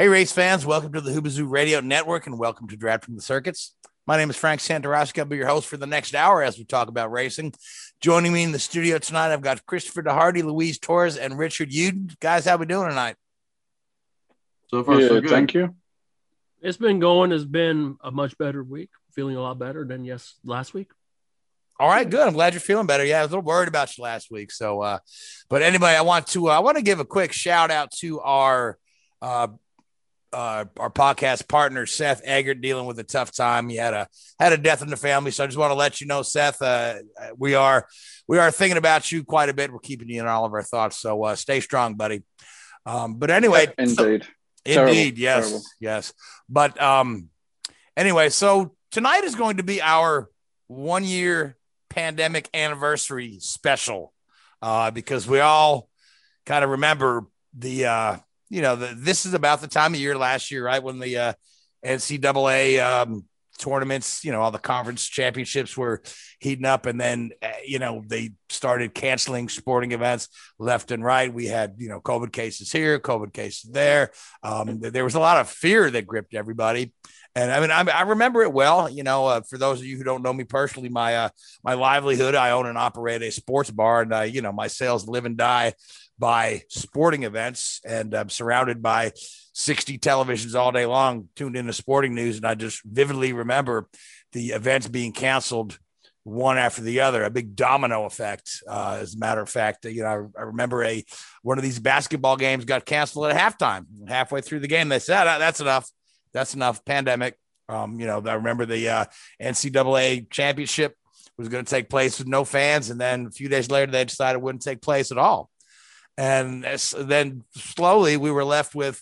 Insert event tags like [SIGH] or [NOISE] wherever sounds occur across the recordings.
Hey, race fans, welcome to the Hoobazoo Radio Network and welcome to Drafting the Circuits. My name is Frank Santoroski. I'll be your host for the next hour as we talk about racing. Joining me in the studio tonight, I've got Christopher DeHardy, Louise Torres, and Richard Uden. Guys, how we doing tonight? So far, so good. Thank you. It's been going. It's been a much better week. Feeling a lot better than yes last week. All right, good. I'm glad you're feeling better. Yeah, I was a little worried about you last week. So, uh, but anyway, I want to uh, I want to give a quick shout out to our uh, uh, our podcast partner Seth Eggert dealing with a tough time. He had a had a death in the family, so I just want to let you know, Seth, uh, we are we are thinking about you quite a bit. We're keeping you in all of our thoughts, so uh, stay strong, buddy. Um, but anyway, Indeed. indeed, Terrible. yes, Terrible. yes. But um, anyway, so tonight is going to be our one year pandemic anniversary special uh, because we all kind of remember the uh, you know, the, this is about the time of year last year, right? When the uh, NCAA um, tournaments, you know, all the conference championships were heating up, and then, uh, you know, they started canceling sporting events left and right. We had, you know, COVID cases here, COVID cases there. Um, there was a lot of fear that gripped everybody. And I mean, I, I remember it well. You know, uh, for those of you who don't know me personally, my uh, my livelihood, I own and operate a sports bar, and uh, you know, my sales live and die by sporting events, and I'm surrounded by 60 televisions all day long tuned into sporting news, and I just vividly remember the events being canceled one after the other, a big domino effect. Uh, as a matter of fact, you know, I, I remember a one of these basketball games got canceled at halftime. Halfway through the game, they said, "Ah, "That's enough." that's enough. Pandemic. Um, you know, I remember the uh, NCAA championship was going to take place with no fans, and then a few days later they decided it wouldn't take place at all. And then slowly we were left with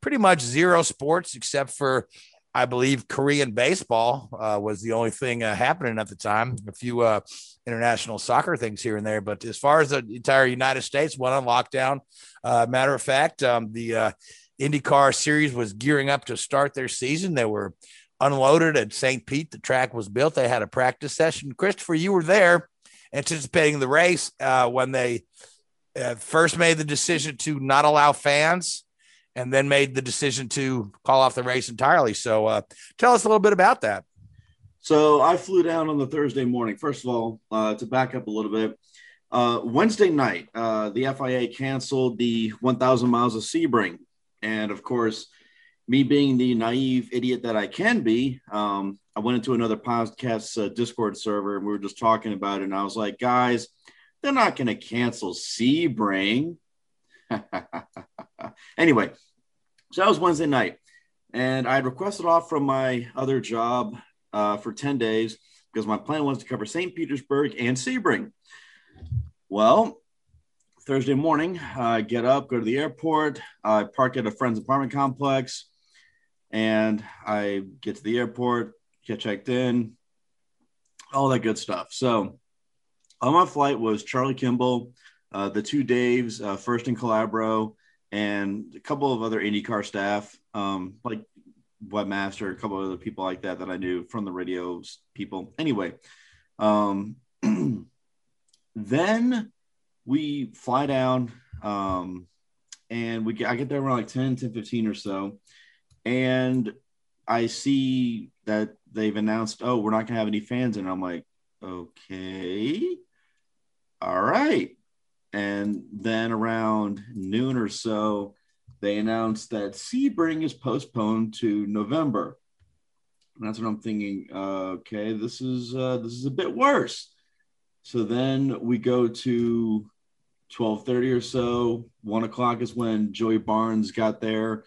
pretty much zero sports except for, I believe, Korean baseball uh, was the only thing uh, happening at the time. A few uh, international soccer things here and there, but as far as the entire United States went on lockdown. Uh, matter of fact, um, the uh, IndyCar series was gearing up to start their season. They were unloaded at St. Pete. The track was built. They had a practice session. Christopher, you were there anticipating the race uh, when they uh, first made the decision to not allow fans and then made the decision to call off the race entirely. So uh, tell us a little bit about that. So I flew down on the Thursday morning. First of all, uh, to back up a little bit, uh, Wednesday night, uh, the FIA canceled the 1,000 miles of Sebring. And of course, me being the naive idiot that I can be, um, I went into another podcast uh, Discord server and we were just talking about it. And I was like, guys, they're not going to cancel Sebring. [LAUGHS] anyway, so that was Wednesday night. And I had requested off from my other job uh, for 10 days because my plan was to cover St. Petersburg and Sebring. Well, Thursday morning, I get up, go to the airport, I park at a friend's apartment complex, and I get to the airport, get checked in, all that good stuff. So on my flight was Charlie Kimball, uh, the two Daves, uh, Furst and Calabro, and a couple of other IndyCar staff, um, like Webmaster, a couple of other people like that that I knew from the radio people. Anyway, um, [CLEARS THROAT] then we fly down um, and we get, I get there around like 10, 10, 15 or so. And I see that they've announced, oh, we're not gonna have any fans, and I'm like, okay, all right. And then around noon or so, they announced that Sebring is postponed to November. And that's what I'm thinking. Uh, okay, this is uh, this is a bit worse. So then we go to 12:30 or so. One o'clock is when Joey Barnes got there.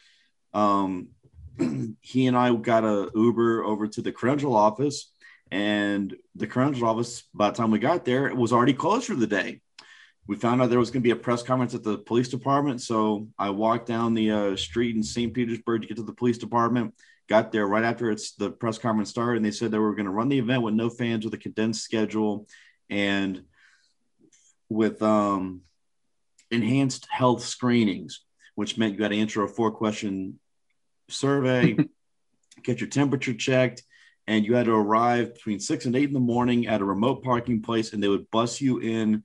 Um, [CLEARS THROAT] he and I got a Uber over to the credential office, and the Crandall office. By the time we got there, it was already closed for the day. We found out there was going to be a press conference at the police department, so I walked down the uh, street in St. Petersburg to get to the police department. Got there right after it's the press conference started, and they said they were going to run the event with no fans with a condensed schedule and with um, enhanced health screenings, which meant you got to answer a four question survey, [LAUGHS] get your temperature checked, and you had to arrive between six and eight in the morning at a remote parking place, and they would bus you in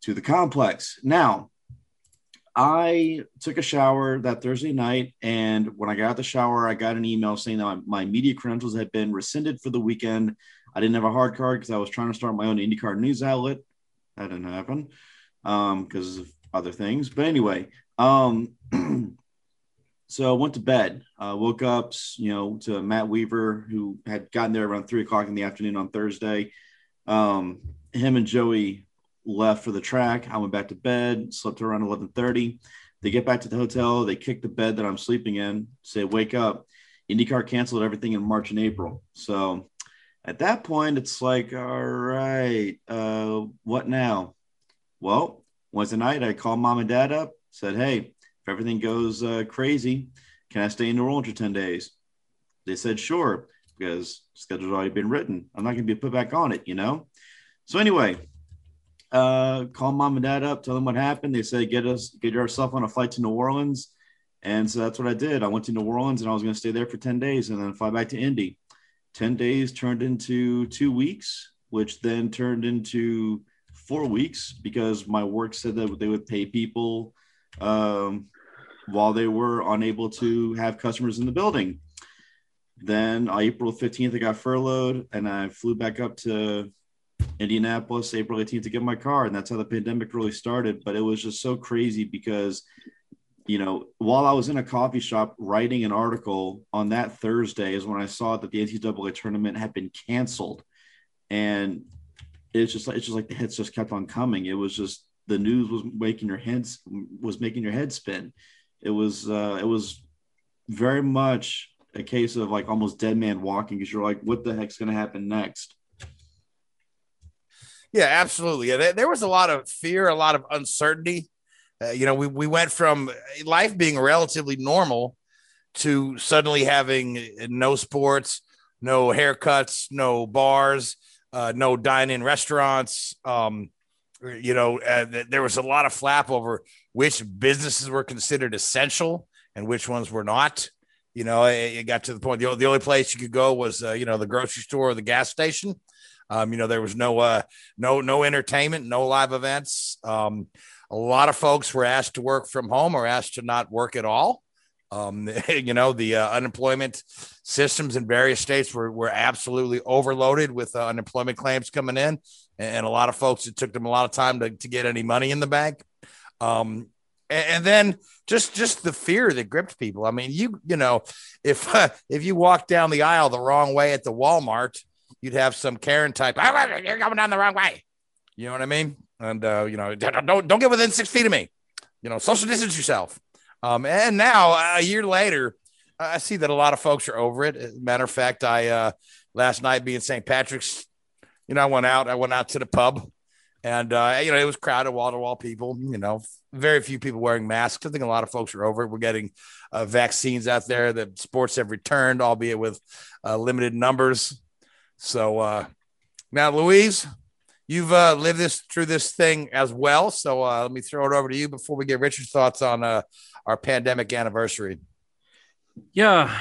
to the complex. Now, I took a shower that Thursday night, and when I got out the shower, I got an email saying that my, my media credentials had been rescinded for the weekend. I didn't have a hard card because I was trying to start my own IndyCar news outlet. That didn't happen because um, of other things. But anyway, um, [CLEARS THROAT] so I went to bed. Uh, woke up, you know, to Matt Weaver, who had gotten there around three o'clock in the afternoon on Thursday. Um, him and Joey left for the track. I went back to bed, slept around eleven thirty. They get back to the hotel. They kick the bed that I'm sleeping in. Say, wake up. IndyCar canceled everything in March and April. So at that point, it's like, all right, uh, what now? Well, Wednesday night, I called mom and dad up, said, hey, everything goes uh, crazy, can I stay in New Orleans for 10 days? They said, sure, because schedule's already been written. I'm not going to be put back on it, you know? So anyway, uh, call mom and dad up, tell them what happened. They said, get us, get yourself on a flight to New Orleans. And so that's what I did. I went to New Orleans and I was going to stay there for 10 days and then fly back to Indy. 10 days turned into two weeks, which then turned into four weeks because my work said that they would pay people um, while they were unable to have customers in the building. Then uh, April 15th, I got furloughed and I flew back up to Indianapolis April 18th to get my car. And that's how the pandemic really started. But it was just so crazy because you know, while I was in a coffee shop writing an article on that Thursday, is when I saw that the NCAA tournament had been canceled, and it's just like it's just like the hits just kept on coming. It was just the news was making your heads was making your head spin. It was uh, it was very much a case of like almost dead man walking because you're like, what the heck's going to happen next? Yeah, absolutely. Yeah, there was a lot of fear, a lot of uncertainty uh, you know, we, we went from life being relatively normal to suddenly having no sports, no haircuts, no bars, uh, no dine-in restaurants. Um, you know, uh, there was a lot of flap over which businesses were considered essential and which ones were not. You know, it, it got to the point the, the only place you could go was uh, you know the grocery store or the gas station. Um, you know, there was no uh, no no entertainment, no live events. Um, a lot of folks were asked to work from home or asked to not work at all. Um, [LAUGHS] you know, the uh, unemployment systems in various states were, were absolutely overloaded with uh, unemployment claims coming in. And a lot of folks, it took them a lot of time to, to get any money in the bank. Um, and, and then just just the fear that gripped people. I mean, you you know, if uh, [LAUGHS] if you walk down the aisle the wrong way at the Walmart, you'd have some Karen type. You're going down the wrong way. You know what I mean? and uh, you know, don't don't get within six feet of me. You know, social distance yourself. Um, and now a year later, I see that a lot of folks are over it. As a matter of fact, I uh, last night being St. Patrick's, you know, I went out. I went out to the pub, and uh, you know, it was crowded, wall to wall people. You know, very few people wearing masks. I think a lot of folks are over. We're getting uh, vaccines out there. The sports have returned, albeit with uh, limited numbers. So uh, now, Louise, you've uh, lived this through this thing as well. So uh, let me throw it over to you before we get Richard's thoughts on uh, our pandemic anniversary. Yeah,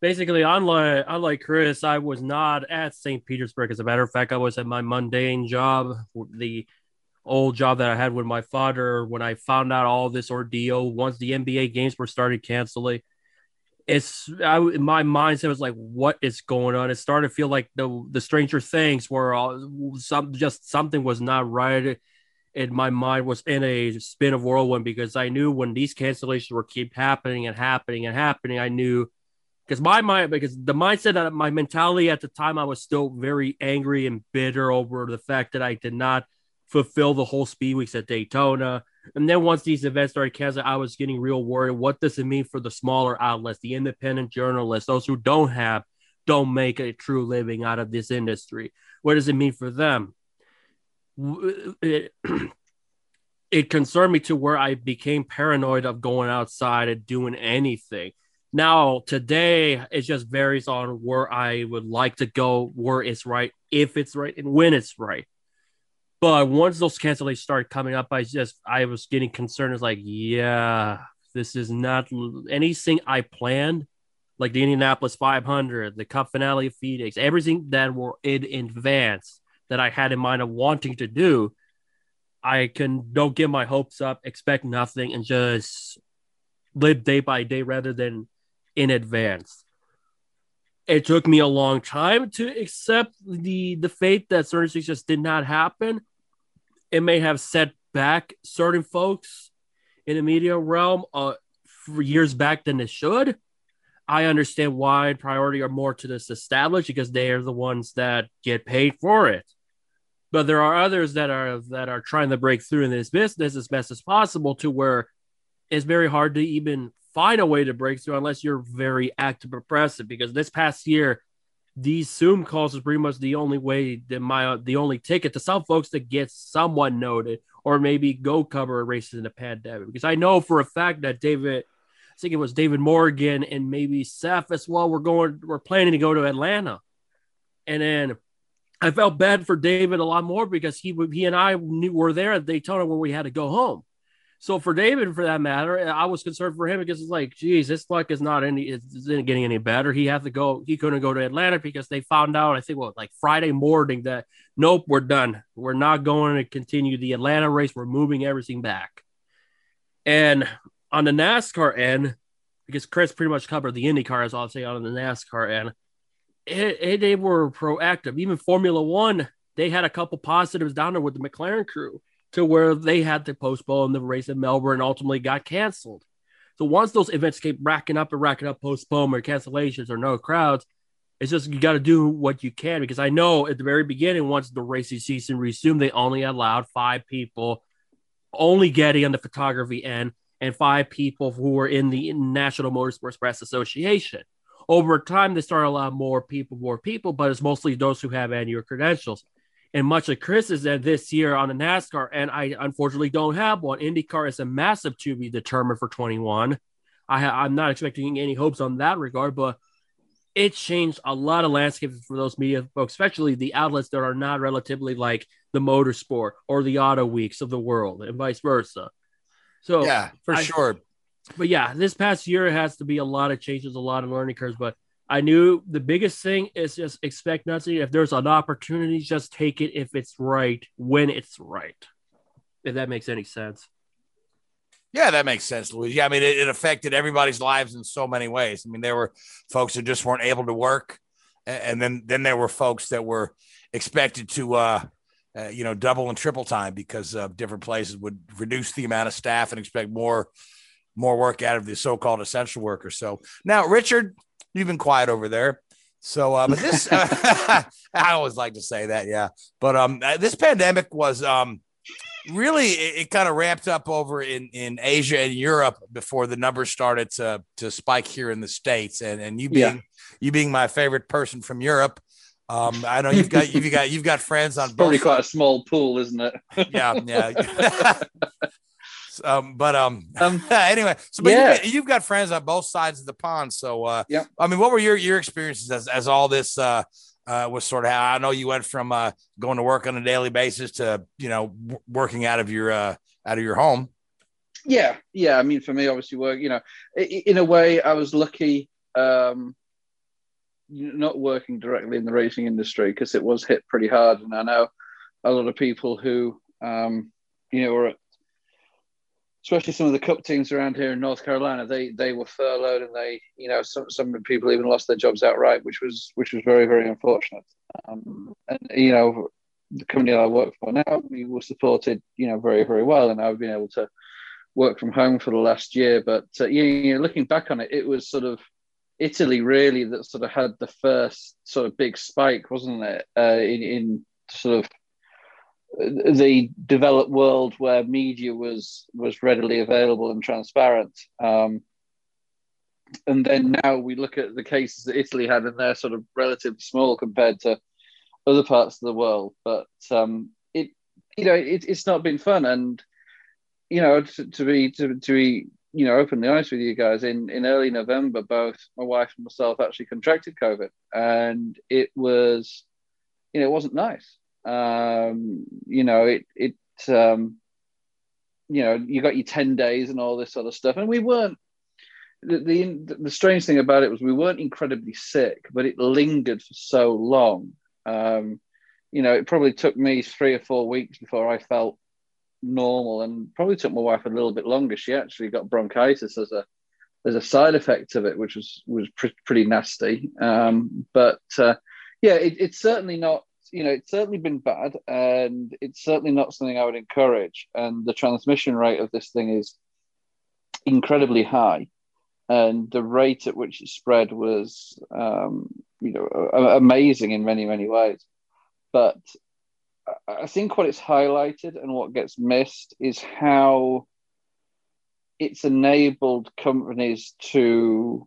basically, unlike unlike Chris, I was not at St. Petersburg. As a matter of fact, I was at my mundane job, the old job that I had with my father. When I found out all this ordeal, once the NBA games were started canceling, it's I, in my mindset was like, what is going on? It started to feel like the the Stranger Things where all, some just something was not right. And my mind was in a spin of whirlwind because I knew when these cancellations were keep happening and happening and happening, I knew because my mind because the mindset my mentality at the time I was still very angry and bitter over the fact that I did not fulfill the whole speed weeks at Daytona. And then once these events started canceling, I was getting real worried. What does it mean for the smaller outlets, the independent journalists, those who don't have, don't make a true living out of this industry? What does it mean for them? It, [CLEARS THROAT] it concerned me to where I became paranoid of going outside and doing anything. Now, today, it just varies on where I would like to go, where it's right, if it's right, and when it's right. But once those cancellations started coming up, I just I was getting concerned. It's like, yeah, this is not anything I planned, like the Indianapolis 500, the Cup finale of Phoenix, everything that were in advance that I had in mind of wanting to do. I can don't get my hopes up, expect nothing, and just live day by day rather than in advance. It took me a long time to accept the the fate that certain things just did not happen. It may have set back certain folks in the media realm uh, for years back than it should. I understand why priority are more to this established because they are the ones that get paid for it. But there are others that are that are trying to break through in this business as best as possible to where it's very hard to even find a way to break through unless you're very active oppressive. Because this past year, these Zoom calls is pretty much the only way that my the only ticket to some folks to get someone noted or maybe go cover a race in the pandemic. Because I know for a fact that David, I think it was David Morgan and maybe Seth as well. We're going, we're planning to go to Atlanta, and then I felt bad for David a lot more because he he and I knew, were there at Daytona when we had to go home. So for David, for that matter, I was concerned for him because it's like, geez, this luck is not any, isn't getting any better. He had to go, he couldn't go to Atlanta because they found out, I think, what, like Friday morning that nope, we're done. We're not going to continue the Atlanta race. We're moving everything back. And on the NASCAR end, because Chris pretty much covered the IndyCar, as I'll say on the NASCAR end, it, it, they were proactive. Even Formula One, they had a couple positives down there with the McLaren crew to where they had to postpone the race in Melbourne ultimately got canceled. So once those events keep racking up and racking up postponement cancellations or no crowds, it's just you got to do what you can because I know at the very beginning, once the racing season resumed, they only allowed five people, only getting on the photography end, and five people who were in the National Motorsports Press Association. Over time, they started allowing more people, more people, but it's mostly those who have annual credentials. And much of Chris is that this year on the NASCAR, and I unfortunately don't have one. IndyCar is a massive to be determined for 21. I I'm not expecting any hopes on that regard, but it changed a lot of landscapes for those media folks, especially the outlets that are not relatively like the motorsport or the auto weeks of the world and vice versa. So yeah, for I, sure. But yeah, this past year has to be a lot of changes, a lot of learning curves. But I knew the biggest thing is just expect nothing. If there's an opportunity, just take it if it's right, when it's right. If that makes any sense. Yeah, that makes sense, Louis. Yeah, I mean, it, it, affected everybody's lives in so many ways. I mean, there were folks who just weren't able to work, and, and then then there were folks that were expected to, uh, uh, you know, double and triple time because uh, different places would reduce the amount of staff and expect more more work out of the so-called essential workers. So now, Richard, You've been quiet over there. So, uh, but this, uh, [LAUGHS] [LAUGHS] I always like to say that, yeah. But um, uh, this pandemic was um, really it, it kind of ramped up over in in Asia and Europe before the numbers started to to spike here in the states. And and you being yeah. you being my favorite person from Europe, um, I know you've got you've got you've got friends on. It's probably quite a small pool, isn't it? yeah, yeah. [LAUGHS] Um, but um, um [LAUGHS] anyway, so but yeah. you've, you've, got friends on both sides of the pond. So uh, yeah, I mean, what were your your experiences as, as all this uh, uh, was sort of how I know you went from uh, going to work on a daily basis to you know w- working out of your uh, out of your home. Yeah, yeah. I mean, for me, obviously, work. You know, in a way, I was lucky. Um, not working directly in the racing industry because it was hit pretty hard, and I know a lot of people who um, you know were at especially some of the cup teams around here in North Carolina, they they were furloughed and they, you know, some some people even lost their jobs outright, which was which was very very unfortunate. Um, and you know, the company I work for now, we were supported, you know, very very well, and I've been able to work from home for the last year. But uh, you know, looking back on it, it was sort of Italy really that sort of had the first sort of big spike, wasn't it? Uh, in, in sort of the developed world where media was was readily available and transparent. Um, and then now we look at the cases that Italy had, and they're sort of relatively small compared to other parts of the world. But um, it, you know, it, it's not been fun. And you know, to, to be to, to be you know openly honest with you guys, in in early November, both my wife and myself actually contracted COVID, and it was, you know, it wasn't nice. Um, you know, it it um, you know, you got your ten days and all this sort of stuff, and we weren't. The, the the strange thing about it was we weren't incredibly sick, but it lingered for so long. Um, you know, it probably took me three or four weeks before I felt normal, and probably took my wife a little bit longer. She actually got bronchitis as a as a side effect of it, which was was pr- pretty nasty. Um, but uh, yeah, it, it's certainly not you know, it's certainly been bad, and it's certainly not something I would encourage. And the transmission rate of this thing is incredibly high, and the rate at which it spread was, um, you know, amazing in many many ways. But I think what it's highlighted and what gets missed is how it's enabled companies to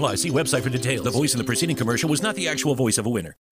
See website for details. The voice in the preceding commercial was not the actual voice of a winner.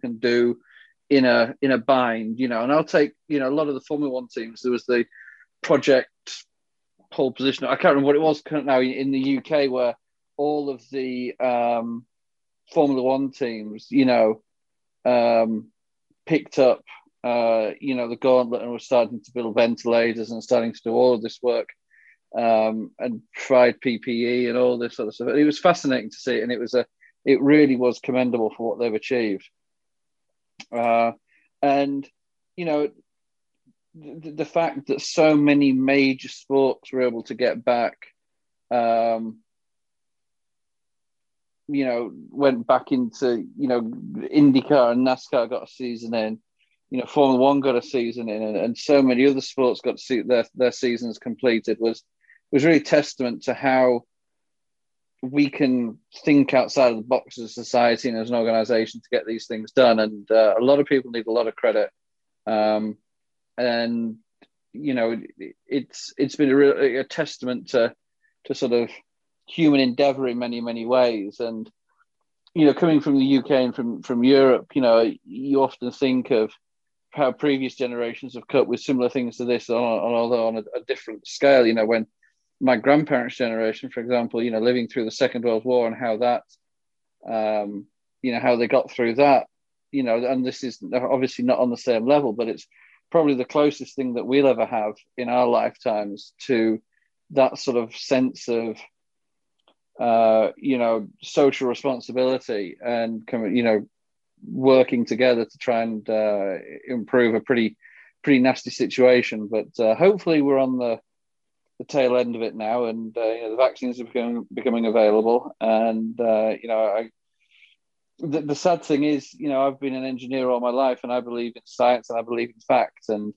Can do in a in a bind, you know. And I'll take you know a lot of the Formula One teams. There was the project pole position. I can't remember what it was now in the UK where all of the um, Formula One teams, you know, um, picked up, uh, you know, the gauntlet and were starting to build ventilators and starting to do all of this work um, and tried PPE and all this sort of stuff. It was fascinating to see, and it was a, it really was commendable for what they've achieved. Uh, and you know, the, the, fact that so many major sports were able to get back, um, you know, went back into you know IndyCar and NASCAR got a season in. You know, Formula One got a season in, and, and so many other sports got see their their seasons completed. Was was really testament to how we can think outside of the box as a society and as an organization to get these things done. And uh, a lot of people need a lot of credit. Um, and you know, it's it's been a, real, a testament to to sort of human endeavor in many many ways. And you know, coming from the UK and from from Europe, you know, you often think of how previous generations have coped with similar things to this on, on although on a, a different scale. You know, when my grandparents' generation, for example, you know, living through the Second World War and how that, um, you know, how they got through that, you know, and this is obviously not on the same level, but it's probably the closest thing that we'll ever have in our lifetimes to that sort of sense of, uh, you know, social responsibility and, you know, working together to try and uh, improve a pretty, pretty nasty situation. But uh, hopefully, we're on the the tail end of it now, and uh, you know, the vaccines are becoming becoming available. And uh, you know, I, the, the sad thing is, you know, I've been an engineer all my life, and I believe in science and I believe in facts. And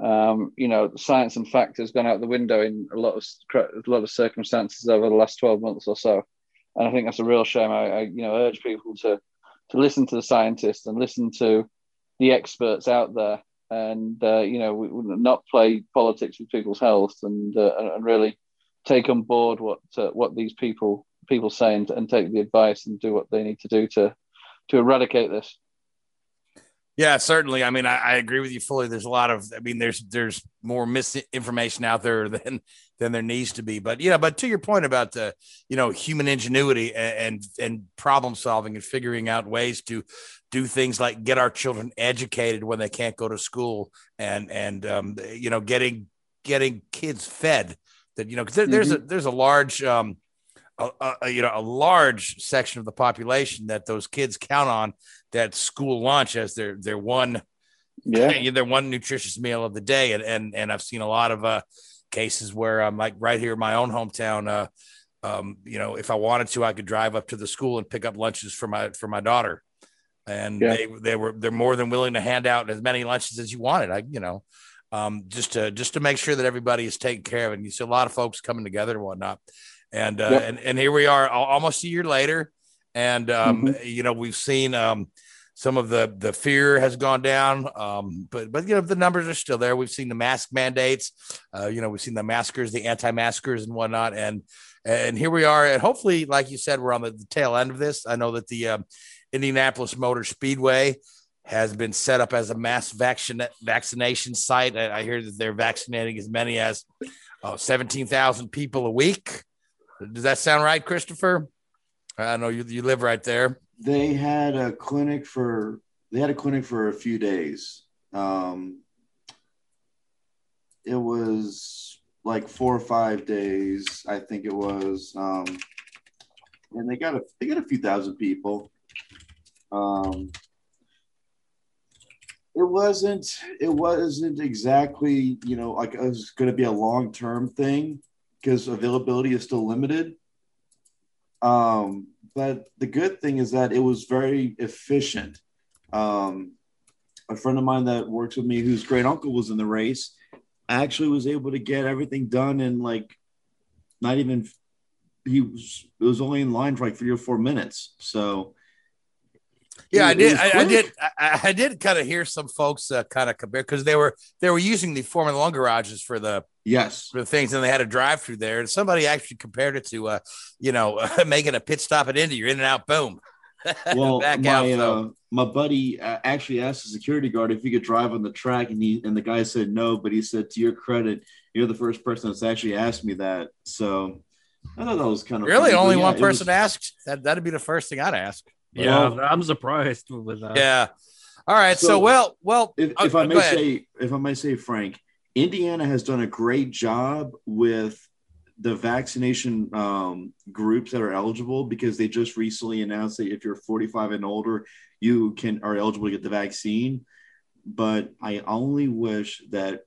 Um, you know, science and fact has gone out the window in a lot of a lot of circumstances over the last twelve months or so, and I think that's a real shame. I, I you know urge people to to listen to the scientists and listen to the experts out there, and uh, you know, we, not play politics with people's health, and uh, and really take on board what uh, what these people people say and, and take the advice and do what they need to do to to eradicate this. Yeah, certainly. I mean, I, I, agree with you fully. There's a lot of, I mean, there's there's more misinformation out there [LAUGHS] than than there needs to be. But yeah, but to your point about the, you know, human ingenuity and and, and problem solving and figuring out ways to do things like get our children educated when they can't go to school and and um, you know getting getting kids fed that you know because there, mm-hmm. there's a there's a large um, a, a, you know a large section of the population that those kids count on that school lunch as their their one yeah. [LAUGHS] their one nutritious meal of the day. And and and I've seen a lot of uh cases where I'm like right here in my own hometown uh um you know if I wanted to I could drive up to the school and pick up lunches for my for my daughter. And yeah. they they were they're more than willing to hand out as many lunches as you wanted. I you know um just to just to make sure that everybody is taken care of. And you see a lot of folks coming together and whatnot. And uh, yep. and and here we are, almost a year later, and um, mm-hmm. you know we've seen um, some of the the fear has gone down, um, but but you know the numbers are still there. We've seen the mask mandates, uh, you know we've seen the maskers, the anti-maskers, and whatnot, and and here we are, and hopefully, like you said, we're on the, the tail end of this. I know that the um, Indianapolis Motor Speedway has been set up as a mass vaccine vaccination site. I, I hear that they're vaccinating as many as uh, 17,000 people a week. Does that sound right, Christopher? I know you, you live right there. They had a clinic for they had a clinic for a few days. Um, it was like four or five days, I think it was. Um, and they got a they got a few thousand people. Um, it wasn't it wasn't exactly you know like it was going to be a long term thing because availability is still limited. Um, but the good thing is that it was very efficient. Um, a friend of mine that works with me, whose great uncle was in the race, actually was able to get everything done in like not even he was it was only in line for like three or four minutes. So yeah, I did. I, I, did. I, I did kind of hear some folks uh, kind of compare because they were they were using the Formula One garages for the yes for the things, and they had a drive through there. And somebody actually compared it to, uh, you know, uh, [LAUGHS] making a pit stop at Indy. You're in and out, boom. [LAUGHS] well, my out, uh, my buddy uh, actually asked the security guard if he could drive on the track, and he and the guy said no. But he said, to your credit, you're the first person that's actually asked me that. So I thought that was kind of really funny. only yeah, one person was, asked. That that'd be the first thing I'd ask. Yeah, well, I'm surprised with that. Yeah. All right. So, so well, well, if, if I may say, if I may say, Frank, Indiana has done a great job with the vaccination um, groups that are eligible because they just recently announced that if you're 45 and older, you can are eligible to get the vaccine. But I only wish that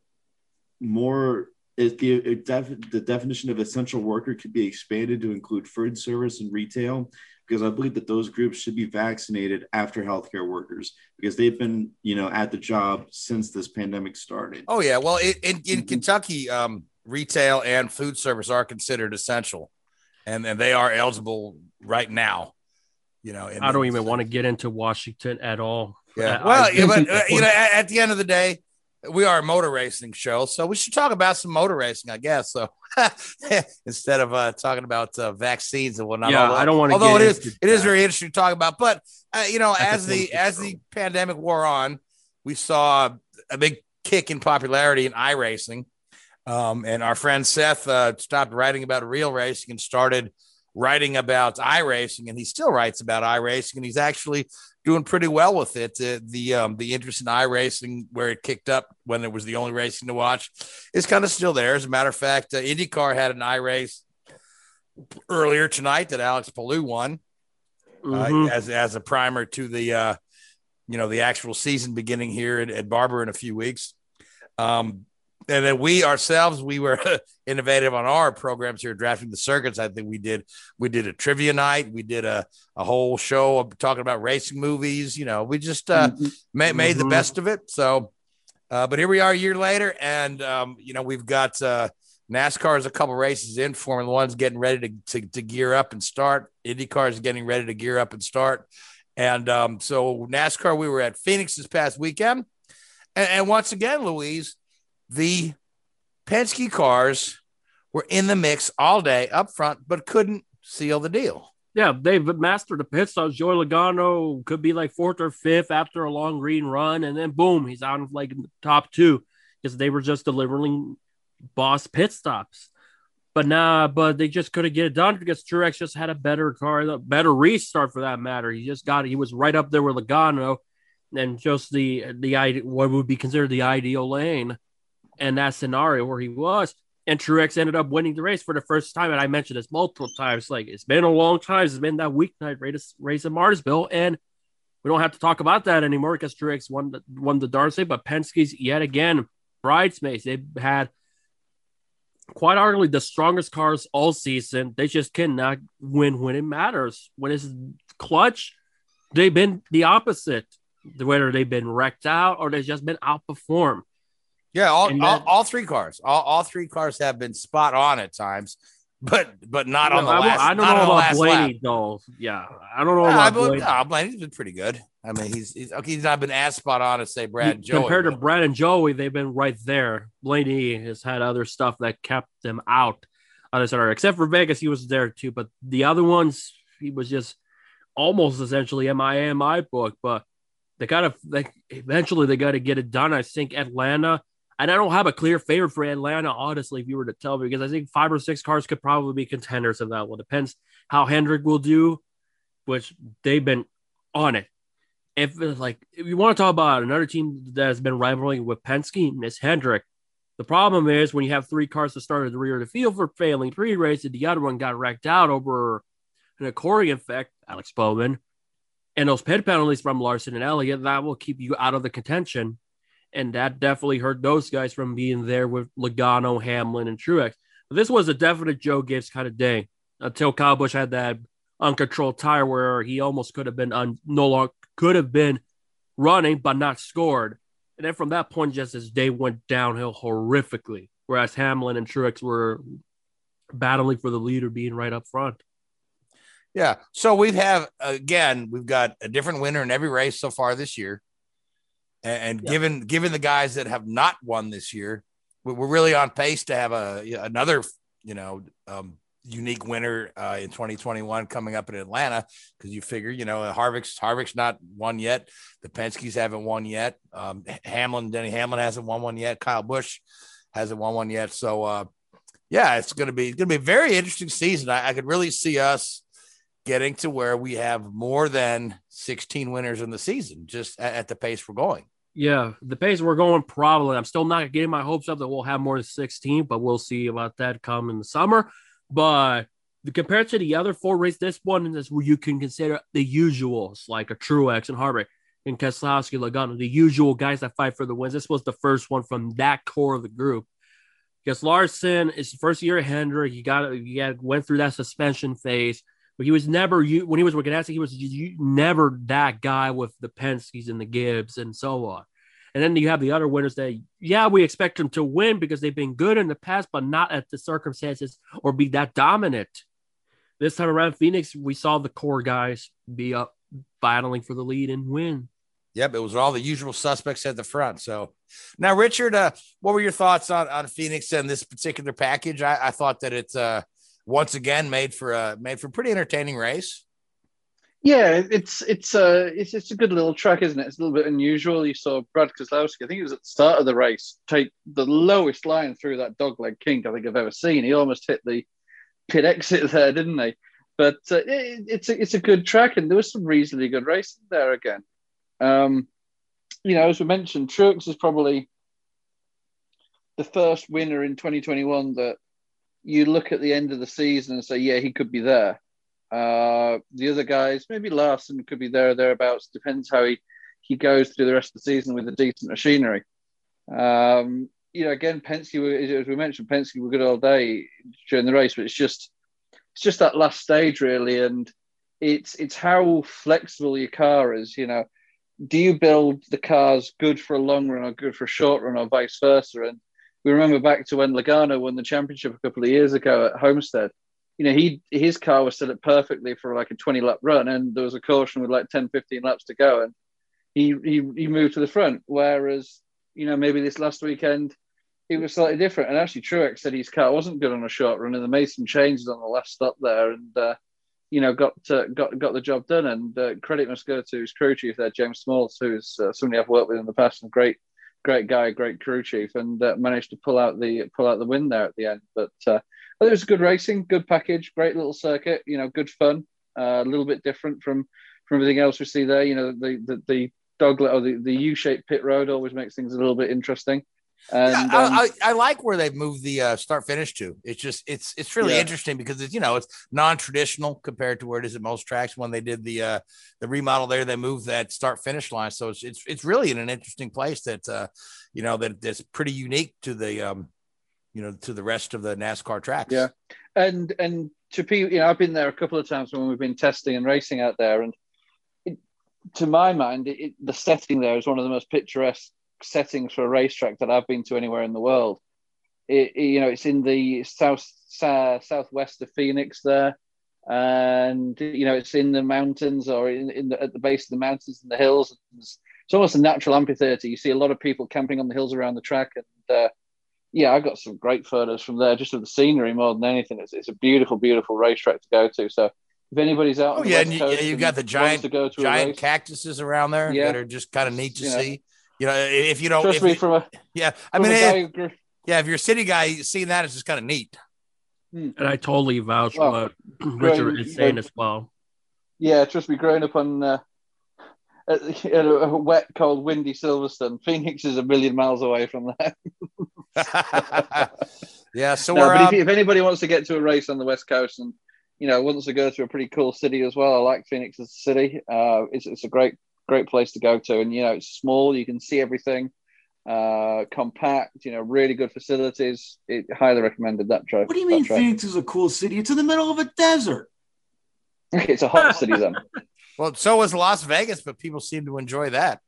more if the, if def, the definition of essential worker could be expanded to include food service and retail because I believe that those groups should be vaccinated after healthcare workers because they've been, you know, at the job since this pandemic started. Oh yeah, well, in in, in mm-hmm. Kentucky, um, retail and food service are considered essential, and and they are eligible right now. You know, I don't even want to get into Washington at all. Yeah, well, yeah, but uh, you know, at, at the end of the day, we are a motor racing show, so we should talk about some motor racing, I guess. So [LAUGHS] instead of uh, talking about uh, vaccines and whatnot, yeah, although, I don't want to. Although it is, it that. is very interesting to talk about. But uh, you know, as the as the pandemic wore on, we saw a big kick in popularity in iRacing, um, and our friend Seth uh, stopped writing about real racing and started writing about iRacing, and he still writes about iRacing, and he's actually doing pretty well with it. Uh, the um, the interest in iRacing, where it kicked up when it was the only racing to watch, is kind of still there. As a matter of fact, uh, IndyCar had an iRace earlier tonight that Alex Palou won uh, mm-hmm. as as a primer to the uh, you know the actual season beginning here at, at Barber in a few weeks. Um, and then we ourselves we were [LAUGHS] innovative on our programs here drafting the circuits i think we did we did a trivia night we did a, a whole show of talking about racing movies you know we just uh, mm-hmm. made, made the mm-hmm. best of it so Uh, but here we are a year later, and um, you know we've got uh, NASCAR's a couple races in. Formula One's getting ready to, to, to gear up and start. IndyCar is getting ready to gear up and start. And um, so NASCAR, we were at Phoenix this past weekend, and, and once again, Louise, the Penske cars were in the mix all day up front, but couldn't seal the deal. Yeah, they've mastered the pit stops. Joey Logano could be like fourth or fifth after a long green run, and then boom, he's out of like the top two because they were just delivering boss pit stops. But nah, but they just couldn't get it done because Truex just had a better car, a better restart for that matter. He just got it, he was right up there with Logano, and just the the what would be considered the ideal lane, and that scenario where he was. And Truex ended up winning the race for the first time. And I mentioned this multiple times. Like it's been a long time. It's been that weeknight race, race in Martinsville, and we don't have to talk about that anymore because Truex won the won the Darcy. But Penske's yet again bridesmaids. They've had quite arguably the strongest cars all season. They just cannot win when it matters. When it's clutch, they've been the opposite. Whether they've been wrecked out or they've just been outperformed. Yeah, all, that, all, all, three cars, all, all three cars have been spot on at times, but but not on the I, last. I don't know about Blaney though. Yeah, I don't know about Blaney. Blaney's been pretty good. I mean, he's, he's okay. He's not been as spot on as say Brad Joey. Compared to Brad and Joey, they've been right there. Blaney has had other stuff that kept them out on this order, except for Vegas. He was there too, but the other ones, he was just almost essentially MIA in my book. But they gotta like eventually they got to get it done. I think Atlanta, and I don't have a clear favorite for Atlanta, honestly, if you were to tell me, because I think five or six cars could probably be contenders in that one. Depends how Hendrick will do, which they've been on it if it's like if you want to talk about another team that has been rivaling with Penske, it's Hendrick. The problem is when you have three cars to start at the rear of the field for failing pre-race, the other one got wrecked out over an accordion effect, Alex Bowman, and those pit penalties from Larson and Elliott, that will keep you out of the contention. And that definitely hurt those guys from being there with Logano, Hamlin, and Truex. But this was a definite Joe Gibbs kind of day until Kyle Busch had that uncontrolled tire where he almost could have been un- no longer could have been running but not scored. And then from that point, just as day went downhill horrifically, whereas Hamlin and Truex were battling for the leader being right up front. Yeah. So we have again, we've got a different winner in every race so far this year. And, yeah. given given the guys that have not won this year, we're really on pace to have a another, you know, um, unique winner uh, in 2021 coming up in Atlanta because you figure, you know, Harvick's Harvick's not won yet. The Penske's haven't won yet. Um, Hamlin, Denny Hamlin hasn't won one yet. Kyle Busch hasn't won one yet. So, uh, yeah, it's going to be to be a very interesting season. I, I could really see us getting to where we have more than 16 winners in the season just at, at the pace we're going. Yeah, the pace we're going probably. I'm still not getting my hopes up that we'll have more than 16, but we'll see about that come in the summer. But compared to the other four races, this one is where you can consider the usuals like a Truex and Harvick and Keselowski, Logano, the usual guys that fight for the wins. This was the first one from that core of the group. Because Larson is the first year at Hendrick. He got he got went through that suspension phase, but he was never you when he was with Ganassi, he was you, never that guy with the Penske's and the Gibbs and so on. And then you have the other winners that, yeah, we expect them to win because they've been good in the past, but not at the circumstances or be that dominant. This time around, Phoenix, we saw the core guys be up battling for the lead and win. Yep, it was all the usual suspects at the front. So now, Richard, uh, what were your thoughts on, on Phoenix and this particular package? I, I thought that it's uh, once again made for a made for a pretty entertaining race. Yeah, it's it's a it's it's a good little track, isn't it? It's a little bit unusual. You saw Brad Keselowski, I think it was at the start of the race, take the lowest line through that dogleg kink I think I've ever seen. He almost hit the pit exit there, didn't he? But uh, it, it's a, it's a good track, and there was some reasonably good racing there again. Um, you know, as we mentioned, Truex is probably the first winner in 2021 that you look at the end of the season and say, yeah, he could be there. Uh, the other guys, maybe Larson could be there or thereabouts. Depends how he, he goes through the rest of the season with a decent machinery. Um, you know, again, Penske, as we mentioned, Penske were good all day during the race, but it's just it's just that last stage really, and it's it's how flexible your car is. You know, do you build the cars good for a long run or good for a short run or vice versa? And we remember back to when Logano won the championship a couple of years ago at Homestead. You know, he his car was set up perfectly for like a 20 lap run, and there was a caution with like 10, 15 laps to go, and he he, he moved to the front. Whereas, you know, maybe this last weekend it was slightly different. And actually, Truex said his car wasn't good on a short run, and they made some changes on the last stop there, and uh, you know got uh, got got the job done. And uh, credit must go to his crew chief there, James Smalls, who's uh, somebody I've worked with in the past, and great great guy, great crew chief, and uh, managed to pull out the pull out the win there at the end. But uh, it was good racing, good package, great little circuit. You know, good fun. a little bit different from from everything else we see there. You know, the the, the dogleg or the, the U-shaped pit road always makes things a little bit interesting. And, yeah, um, I, I, like where they've moved the uh, start finish to. It's just it's it's really Yeah. interesting because it's you know it's non traditional compared to where it is at most tracks. When they did the uh, the remodel there, they moved that start finish line, so it's it's it's really in an interesting place that uh, you know that that's pretty unique to the um, you know to the rest of the NASCAR tracks. Yeah, and and to be you know, I've been there a couple of times when we've been testing and racing out there, and it, to my mind, it- the setting there is one of the most picturesque settings for a racetrack that I've been to anywhere in the world. It, you know, it's in the south uh, southwest of Phoenix there, and you know, it's in the mountains or in, in the, at the base of the mountains and the hills. It's, it's almost a natural amphitheater. You see a lot of people camping on the hills around the track, and uh, yeah, I got some great photos from there, just of the scenery more than anything. It's, it's a beautiful, beautiful racetrack to go to. So if anybody's out, Oh yeah, and you, Coast yeah, you've and got the giant to go to giant cactuses around there Yeah. that are just kind of neat to You know. See. You know, if you don't, trust if me, you- from a yeah, I from mean, a guy who yeah, if you're a city guy, seeing that is just kind of neat. And I totally vouch Well, for what Richard growing- is saying as well. yeah, trust me, growing up on uh, at, at a wet, cold, windy Silverstone, Phoenix is a million miles away from that. [LAUGHS] yeah, so No, we're but um, if, if anybody wants to get to a race on the West Coast and you know wants to go to a pretty cool city as well, I like Phoenix as a city. Uh, it's it's a great great place to go to, and you know it's small, you can see everything, uh, compact, you know, really good facilities. It highly recommended that track. What do you mean that. Phoenix is a cool city? It's in the middle of a desert. [LAUGHS] it's a hot city then. [LAUGHS] well, so was Las Vegas, but people seem to enjoy that.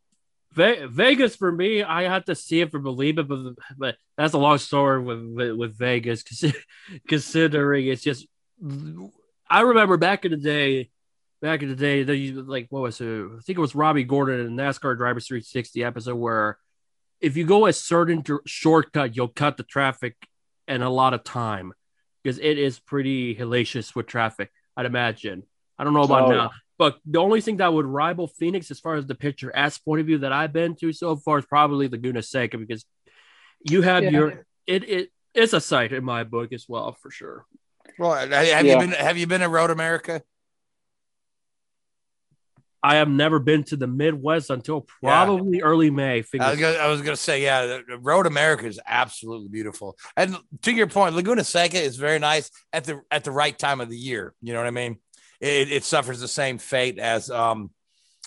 Ve- Vegas for me, I had to see it for believe it, but, but that's a long story with with, with Vegas, [LAUGHS] considering it's just. I remember back in the day, back in the day, they like what was it? I think it was Robby Gordon in NASCAR Drivers 360 episode where if you go a certain dir- shortcut, you'll cut the traffic and a lot of time because it is pretty hellacious with traffic. I'd imagine. I don't know about Oh, now, but the only thing that would rival Phoenix as far as the picture as point of view that I've been to so far is probably Laguna Seca because you have Yeah. your it it it's a site in my book as well for sure. Well, have you been have you been to Road America? I have never been to the Midwest until Yeah. probably early May. I was, gonna, I was gonna say, yeah, the- the Road America is absolutely beautiful. And to your point, Laguna Seca is very nice at the at the right time of the year. You know what I mean? It, it suffers the same fate as um,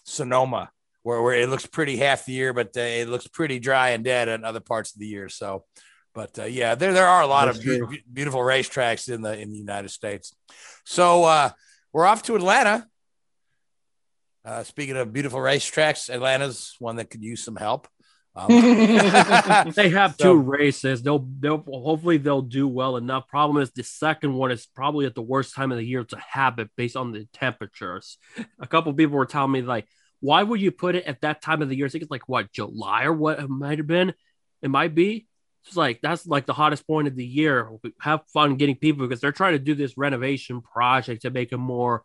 Sonoma, where, where it looks pretty half the year, but uh, it looks pretty dry and dead in other parts of the year. So, but uh, yeah, there there are a lot That's of beau- true. beautiful racetracks in the in the United States. So uh, we're off to Atlanta. Uh, speaking of beautiful racetracks, Atlanta's one that could use some help. Um, [LAUGHS] they have two races. They'll they'll hopefully they'll do well enough. Problem is the second one is probably at the worst time of the year to have it based on the temperatures. A couple people were telling me like, why would you put it at that time of the year? I think it's like what July or what it might have been. It might be. It's like that's like the hottest point of the year. Have fun getting people because they're trying to do this renovation project to make it more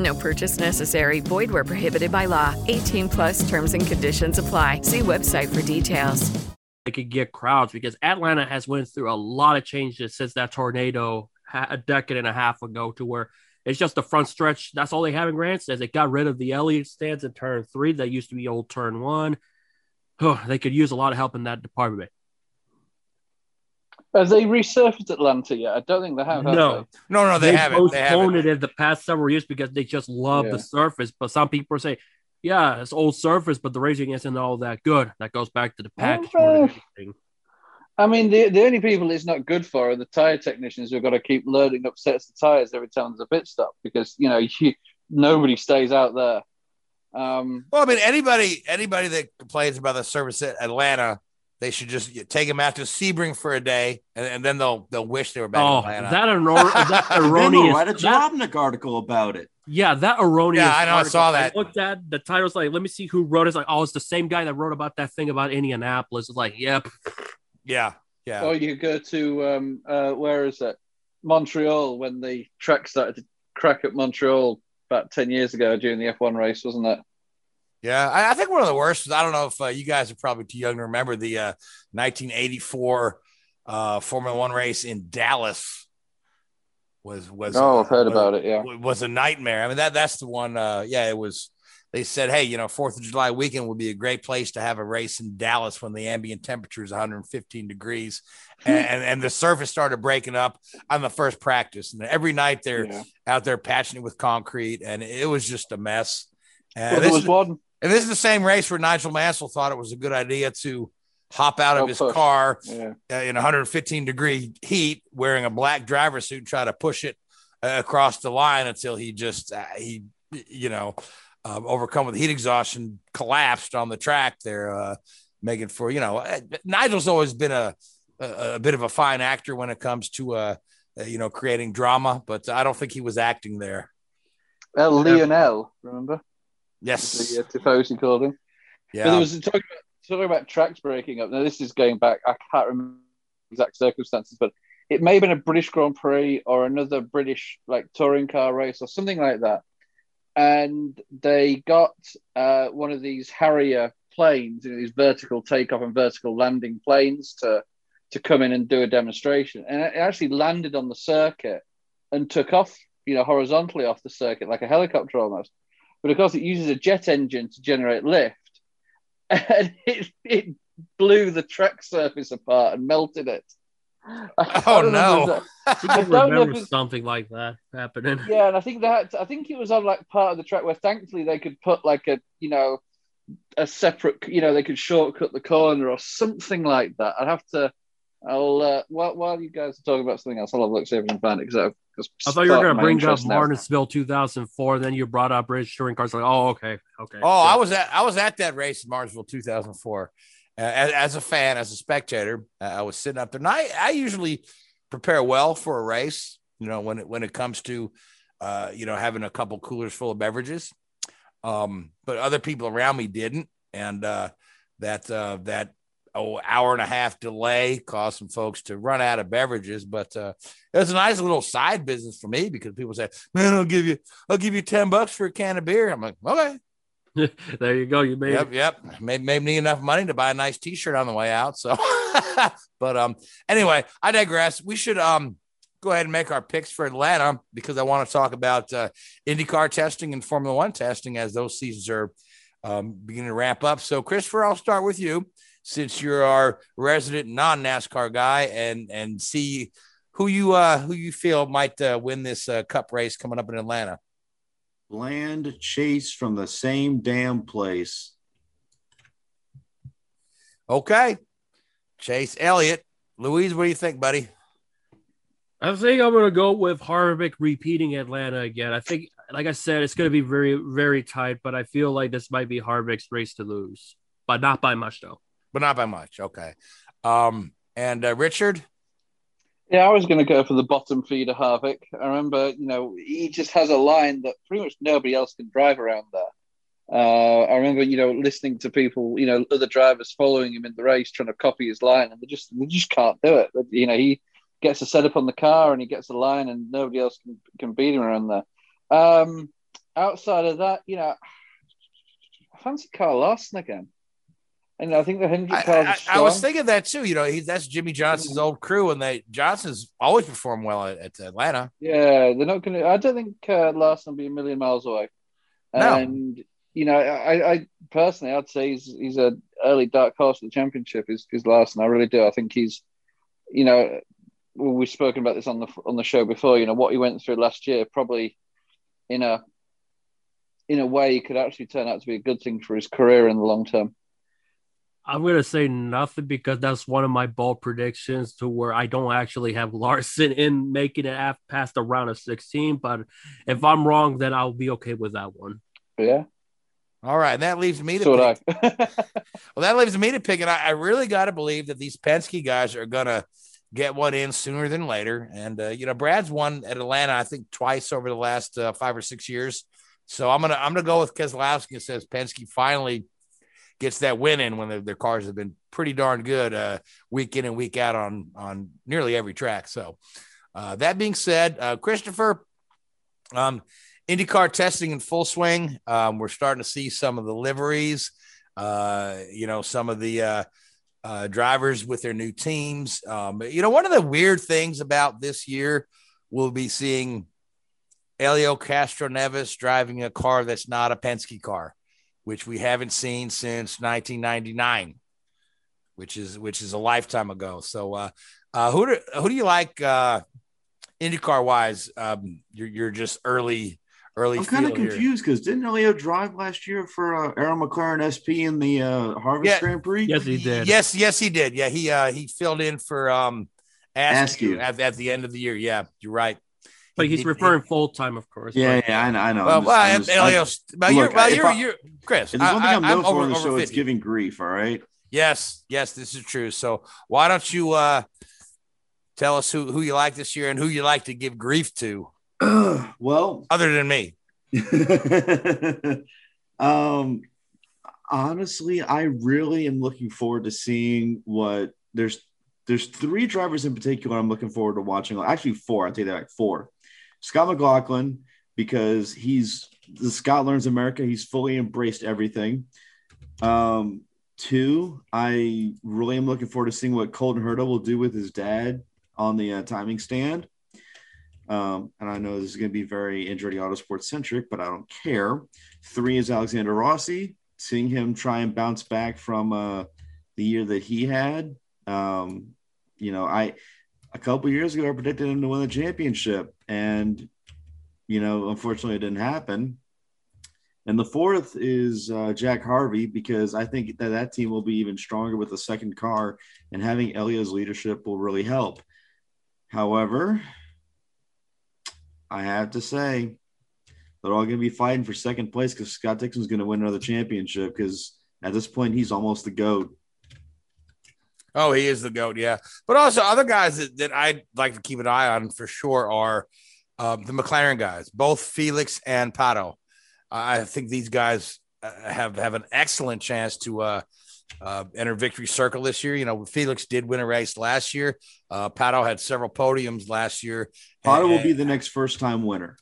No purchase necessary. Void where prohibited by law. 18 plus terms and conditions apply. See website for details. they could get crowds because Atlanta has went through a lot of changes since that tornado a decade and a half ago to where it's just the front stretch. That's all they have in grandstands. They got rid of the Elliott stands in turn three that used to be old turn one. oh, [SIGHS] they could use a lot of help in that department. Have they resurfaced Atlanta yet? I don't think they have. have No, No, no, they, haven't. They postponed haven't. it in the past several years because they just love Yeah. the surface. But some people say, "Yeah, it's old surface, but the racing isn't all that good." That goes back to the package. more than anything. I mean, the, the only people it's not good for are the tire technicians who've got to keep loading up sets of tires every time there's a pit stop because you know [LAUGHS] you, nobody stays out there. Um, Well, I mean, anybody anybody that complains about the service at Atlanta, they should just take them out to Sebring for a day, and, and then they'll they'll wish they were back Oh, in Atlanta. that, [LAUGHS] erro- that Then they'll erroneous. write a that- Jalopnik article about it. yeah, that erroneous. Yeah, I know, I saw that. I looked at the title's like, let me see who wrote it. It's like, oh, it's the same guy that wrote about that thing about Indianapolis. It's like, yep. yeah, yeah. Or you go to um, uh, where is it? Montreal when the track started to crack at Montreal about ten years ago during the F1 race, wasn't it? Yeah, I, I think one of the worst. I don't know if uh, you guys are probably too young to remember the uh, 1984 uh, Formula One race in Dallas. Was was Oh, I've heard was- about it. Yeah. was a nightmare. I mean that that's the one. Uh, yeah, it was. They said, hey, you know, Fourth of July weekend would be a great place to have a race in Dallas when the ambient temperature is 115 degrees, [LAUGHS] and, and and the surface started breaking up on the first practice, and every night they're Yeah. out there patching it with concrete, and it was just a mess. And Well, there was one. And this is the same race where Nigel Mansell thought it was a good idea to hop out of Oh, his push. car Yeah. uh, in 115 degree heat, wearing a black driver's suit, and try to push it uh, across the line until he just uh, he you know um, overcome with heat exhaustion, collapsed on the track there, uh, making for you know uh, Nigel's always been a, a a bit of a fine actor when it comes to uh, uh you know creating drama, but I don't think he was acting there. Il Leone, remember? Yes, The, uh, Tifosi called him. But yeah. there was talking about, talking about tracks breaking up. Now this is going back. I can't remember exact circumstances, but it may have been a British Grand Prix or another British like touring car race or something like that. And they got uh, one of these Harrier planes, you know, these vertical takeoff and vertical landing planes to to come in and do a demonstration. And it actually landed on the circuit and took off, you know, horizontally off the circuit like a helicopter almost. But of course, it uses a jet engine to generate lift, [LAUGHS] and it, it blew the track surface apart and melted it. Oh, no. [LAUGHS] I think I I don't know if remember it's- something like that happening. [LAUGHS] yeah, and I think that I think it was on like part of the track where thankfully they could put like a you know a separate you know they could shortcut the corner or something like that. I'd have to. I'll uh, while while you guys are talking about something else, I'll have a look see if I can find it because I thought you were going to bring up Martinsville 2004. Then you brought up British touring cars. Like, oh, okay, okay. Oh, I was at I was at that race in Martinsville 2004. Uh, as, as a fan, as a spectator, uh, I was sitting up there, and I, I usually prepare well for a race. You know, when it when it comes to, uh, you know, having a couple coolers full of beverages, um, but other people around me didn't, and uh, that uh, that oh hour and a half delay caused some folks to run out of beverages. But uh, it was a nice little side business for me because people said "Man, I'll give you I'll give you ten bucks for a can of beer." I'm like, okay. [LAUGHS] there you go. You made Yep, it. yep. Maybe, maybe need enough money to buy a nice T-shirt on the way out. So, [LAUGHS] but um, anyway, I digress. We should um go ahead and make our picks for Atlanta because I want to talk about uh, IndyCar testing and Formula One testing as those seasons are um, beginning to wrap up. So, Christopher, I'll start with you since you're our resident non-NASCAR guy and and see who you uh who you feel might uh, win this uh, Cup race coming up in Atlanta. Bland chase from the same damn place. Okay, Chase Elliott, Louise, what do you think, buddy? I think I'm going to go with Harvick repeating Atlanta again. I think, like I said, it's going to be very, very tight, but I feel like this might be Harvick's race to lose, but not by much, though. But not by much. Okay. Um, and uh, Richard, Yeah, I was going to go for the bottom feeder Harvick. I remember, you know, he just has a line that pretty much nobody else can drive around there. Uh, I remember, you know, listening to people, you know, other drivers following him in the race, trying to copy his line, and they just they just can't do it. But, you know, he gets a setup on the car and he gets a line, and nobody else can, can beat him around there. Um, outside of that, you know, I fancy Kyle Larson again. And I think the hundred I. I, I was thinking that too. You know, he's that's Jimmie Johnson's old crew, and they Johnson's always performed well at, at Atlanta. Yeah, they're not going to. I don't think uh, Larson will be a million miles away. No. And you know, I, I personally, I'd say he's he's a, early dark horse of the championship is is Larson. I really do. I think he's, you know, we've spoken about this on the on the show before. You know what he went through last year, probably in a in a way, could actually turn out to be a good thing for his career in the long term. I'm gonna say nothing because that's one of my bold predictions to where I don't actually have [LAUGHS] Larson in making it past the round of 16. But if I'm wrong, then I'll be okay with that one. Yeah. All right, that leaves me to so pick. [LAUGHS] [LAUGHS] well, that leaves me to pick, and I, I really got to believe that these Penske guys are gonna get one in sooner than later. And uh, you know, Brad's won at Atlanta, I think, twice over the last uh, five or six years. So I'm gonna I'm gonna go with Keselowski and says Penske finally gets that win in when their, their cars have been pretty darn good uh, week in and week out on on nearly every track. So uh, that being said, uh, Christopher, um, IndyCar testing in full swing. Um, we're starting to see some of the liveries, uh, you know, some of the uh, uh, drivers with their new teams. Um, you know, one of the weird things about this year, we'll be seeing Helio Castro Castroneves driving a car that's not a Penske car, which we haven't seen since 1999, which is which is a lifetime ago. So, uh, uh, who do who do you like uh, IndyCar wise? Um, you're you're just early early. I'm kind of confused because didn't Helio drive last year for uh, Arrow McLaren SP in the uh, Harvest Yeah. Grand Prix? Yes, he did. Yes, yes, he did. Yeah, he uh, he filled in for um, Askew, Askew. At, at the end of the year. Yeah, you're right. But he's referring full time, of course. Yeah, but- yeah, I know. I know. Well, I'm well, I'm and Helio's- you're, look, well, you're, I- you're, Chris. If there's one thing I, I'm I, known for on the over show, it's giving grief. All right. Yes, yes, this is true. So why don't you uh, tell us who who you like this year and who you like to give grief to, [CLEARS THROAT] well, other than me? [LAUGHS] um, honestly, I really am looking forward to seeing what there's. There's three drivers in particular I'm looking forward to watching. Actually, four. I'll take that back. Four. Scott McLaughlin because he's the Scott learns America. He's fully embraced everything. Um, two, I really am looking forward to seeing what Colton Herta will do with his dad on the uh, timing stand. Um, and I know this is going to be very Andretti Autosport centric, but I don't care. Three is Alexander Rossi. Seeing him try and bounce back from uh, the year that he had. Um, you know, I a couple years ago I predicted him to win the championship, and you know, unfortunately, it didn't happen. And the fourth is uh, Jack Harvey because I think that that team will be even stronger with the second car, and having Elia's leadership will really help. However, I have to say they're all going to be fighting for second place because Scott Dixon's going to win another championship because at this point he's almost the goat. Oh, he is the goat, yeah. But also other guys that, that I'd like to keep an eye on for sure are um, the McLaren guys, both Felix and Pato. I think these guys uh, have have an excellent chance to uh, uh, enter victory circle this year. You know, Felix did win a race last year. Uh, Pato had several podiums last year. Potter will be the next first time winner.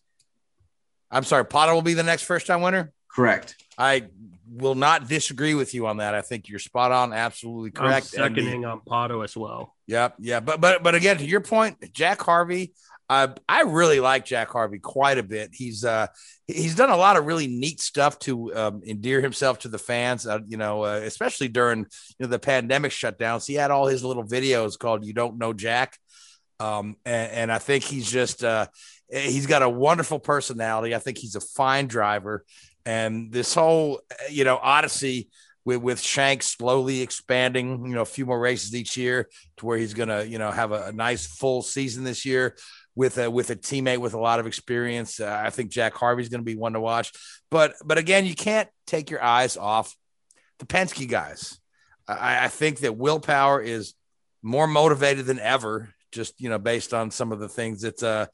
I'm sorry, Pato will be the next first time winner. Correct. I will not disagree with you on that. I think you're spot on, absolutely correct. I'm correct. The- seconding on Pato as well. Yep, yeah, but but but again, to your point, Jack Harvey, uh, I really like Jack Harvey quite a bit. He's uh he's done a lot of really neat stuff to um, endear himself to the fans. Uh, you know, uh, especially during you know the pandemic shutdowns, he had all his little videos called "You Don't Know Jack," um, and, and I think he's just uh, he's got a wonderful personality. I think he's a fine driver, and this whole you know odyssey with with Shank slowly expanding, you know, a few more races each year to where he's gonna, you know, have a, a nice full season this year with a with a teammate with a lot of experience. Uh, I think Jack Harvey's gonna be one to watch. But but again, you can't take your eyes off the Penske guys. I, I think that Will Power is more motivated than ever, just you know, based on some of the things that uh,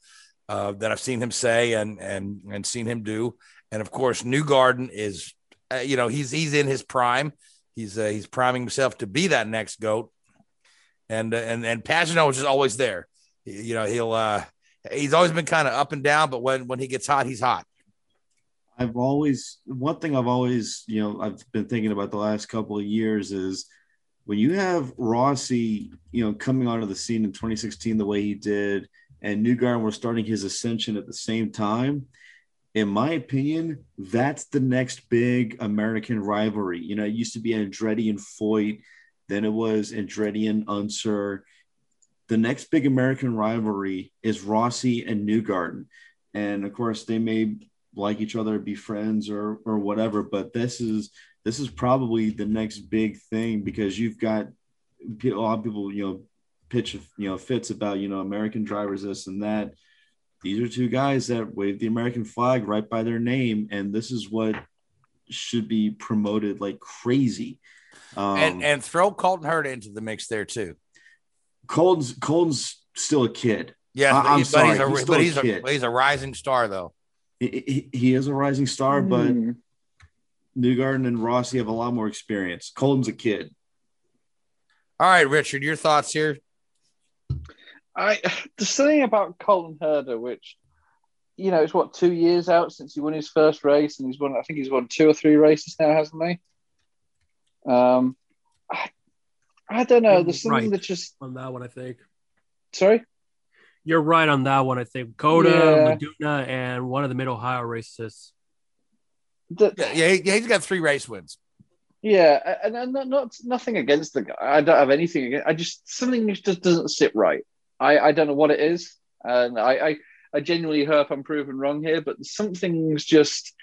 uh, that I've seen him say and and and seen him do. And of course, Newgarden is, uh, you know, he's he's in his prime. He's uh, he's priming himself to be that next goat. And uh, and and Pagenaud is just always there. You know, he'll uh, he's always been kind of up and down, but when when he gets hot, he's hot. I've always one thing I've always you know I've been thinking about the last couple of years is when you have Rossi you know coming onto the scene in 2016 the way he did and Newgarden was starting his ascension at the same time in my opinion, that's the next big American rivalry. You know, it used to be Andretti and Foyt, then it was Andretti and Unser. The next big American rivalry is Rossi and Newgarden. And of course, they may like each other, be friends or or whatever, but this is this is probably the next big thing because you've got a lot of people, you know, pitch you know fits about you know American drivers this and that these are two guys that wave the American flag right by their name, and this is what should be promoted like crazy. Um, and and throw Colton Herta into the mix there too. Colton's Colton's still a kid. Yeah, I, am sorry, he's a, he's but he's a, a he's a rising star though. He, he, he is a rising star, mm. but hmm. Newgarden and Rossi have a lot more experience. Colton's a kid. All right, Richard, your thoughts here. I [SIGHS] there's something about Colton Herta which, you know, it's what two years out since he won his first race, and he's won. I think he's won two or three races now, hasn't he? Um, I, I don't know. There's something right. that just on that one. I think. Sorry. You're right on that one. I think COTA, yeah. Laguna, and one of the Mid Ohio races. The, yeah, yeah, he's got three race wins. Yeah, and, and not, not nothing against the guy. I don't have anything against. I just something just doesn't sit right. I, I don't know what it is. And I, I, I genuinely hope I'm proven wrong here, but something's just,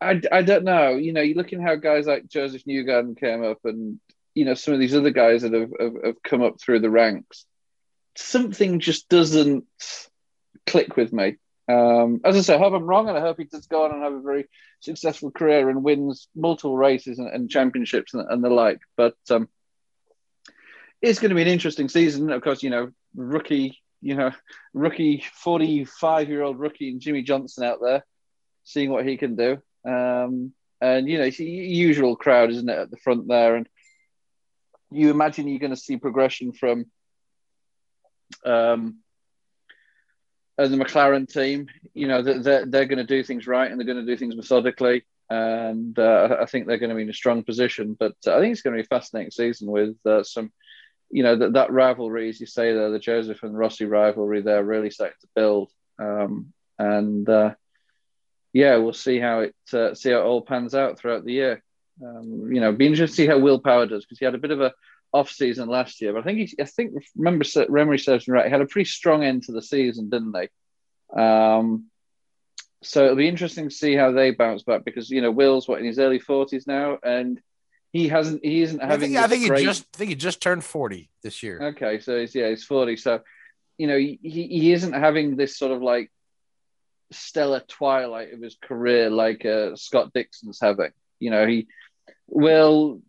I, I don't know. You know, you're looking how guys like Josef Newgarden came up and, you know, some of these other guys that have, have, have come up through the ranks. Something just doesn't click with me. Um, as I say, I hope I'm wrong, and I hope he does go on and have a very successful career and wins multiple races and, and championships and, and, the like. But um, it's going to be an interesting season. Of course, you know, rookie, you know, rookie, 45 year old rookie and Jimmie Johnson out there, seeing what he can do. Um, and, you know, it's usual crowd, isn't it, at the front there? And you imagine you're going to see progression from um, uh, the McLaren team. You know, they're, they're going to do things right and they're going to do things methodically. And uh, I think they're going to be in a strong position. But I think it's going to be a fascinating season with uh, some you know that that rivalry, as you say there, the Josef and Rossi rivalry, they're really starting to build. Um, and uh, yeah, we'll see how it uh, see how it all pans out throughout the year. Um, you know, be interesting to see how Will Power does because he had a bit of a off season last year, but I think he, I think remember memory serves me right, he had a pretty strong end to the season, didn't they? Um, so it'll be interesting to see how they bounce back because you know Will's what in his early forties now, and he hasn't. He isn't having. I think, I think great... he just. I think he just turned forty this year. Okay, so he's yeah, he's forty. So, you know, he he isn't having this sort of like stellar twilight of his career like uh, Scott Dixon's having. You know, he will.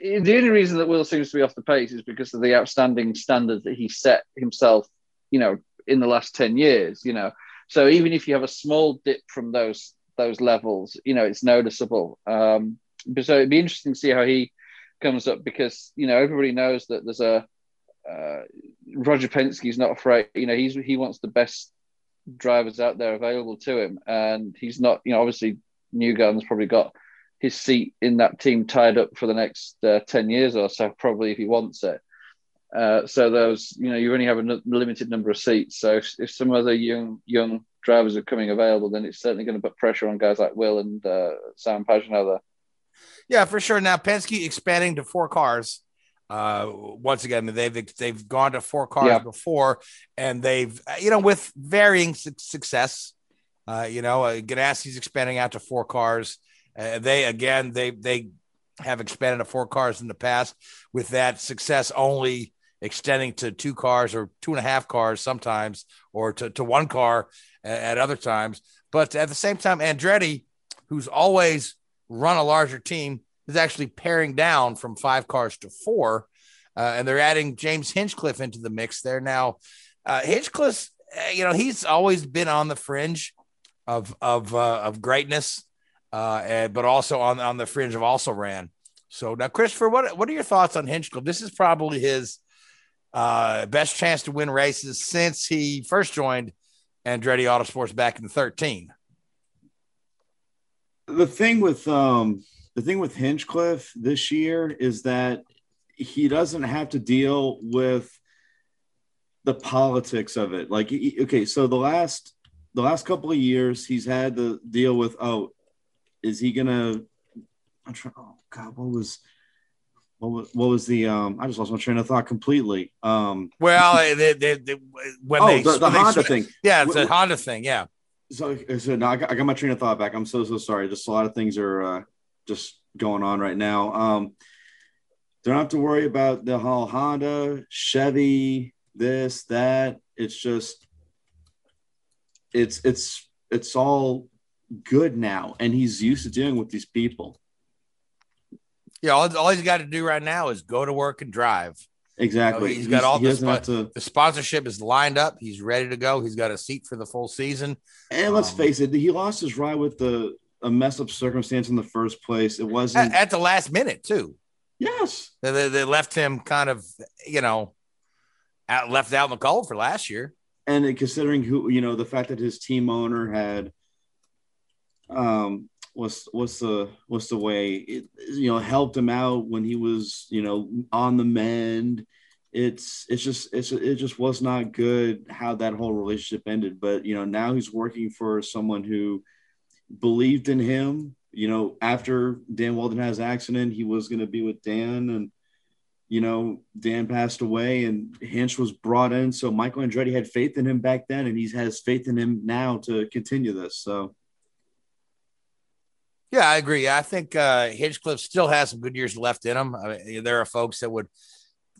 The only reason that Will seems to be off the pace is because of the outstanding standards that he set himself. You know, in the last ten years. You know, so even if you have a small dip from those those levels, you know, it's noticeable. Um, so it'd be interesting to see how he comes up because you know everybody knows that there's a uh, Roger Penske's not afraid. You know, he's he wants the best drivers out there available to him, and he's not. You know, obviously Newgarden's probably got his seat in that team tied up for the next uh, ten years or so, probably if he wants it. Uh, so those, you know, you only have a n- limited number of seats. So if, if, some other young young drivers are coming available, then it's certainly going to put pressure on guys like Will and uh, Sam Pagenaud there. Yeah, for sure. Now Penske expanding to four cars. Uh, once again, they've they've gone to four cars yeah. before, and they've you know with varying su- success. Uh, you know, uh, Ganassi's expanding out to four cars. Uh, they again they they have expanded to four cars in the past with that success only extending to two cars or two and a half cars sometimes or to, to one car at, at other times but at the same time andretti who's always run a larger team is actually paring down from five cars to four. Uh, and they're adding James Hinchcliffe into the mix there. Now, uh, Hinchcliffe, uh, you know, he's always been on the fringe of, of, uh, of greatness, uh, and, but also on, on the fringe of also ran. So now, Christopher, what, what are your thoughts on Hinchcliffe? This is probably his uh, best chance to win races since he first joined Andretti Autosports back in 13 the thing with um the thing with Hinchcliffe this year is that he doesn't have to deal with the politics of it. Like, okay, so the last the last couple of years, he's had to deal with. Oh, is he gonna? I'm trying. Oh God, what was? What was, what was the um I just lost my train of thought completely. Um Well, they, they, they, when oh, they the, the when they Honda sw- thing. yeah, it's a Honda thing. Yeah, So, so no, I got, I got my train of thought back. I'm so so sorry. Just a lot of things are uh, just going on right now. Um, don't have to worry about the whole Honda, Chevy, this, that. It's just, it's it's it's all good now, and he's used to dealing with these people. yeah. All, all he's got to do right now is go to work and drive. Exactly. You know, he's got all he the, spo- to. the sponsorship is lined up. He's ready to go. He's got a seat for the full season. And let's Um, face it, he lost his ride with the a mess up circumstance in the first place. It wasn't. At, at the last minute too. yes. They, they, they left him kind of, you know, out, left out in the cold for last year. and considering who you know the fact that his team owner had um what's what's the what's the way it, you know helped him out when he was you know on the mend it's it's just it's it just was not good how that whole relationship ended but you know now he's working for someone who believed in him you know after dan Wheldon has accident he was going to be with dan and you know, Dan passed away and Hinch was brought in. So Michael Andretti had faith in him back then, and he has faith in him now to continue this. So Yeah, I agree. I think uh, Hinchcliffe still has some good years left in him. I mean, there are folks that would,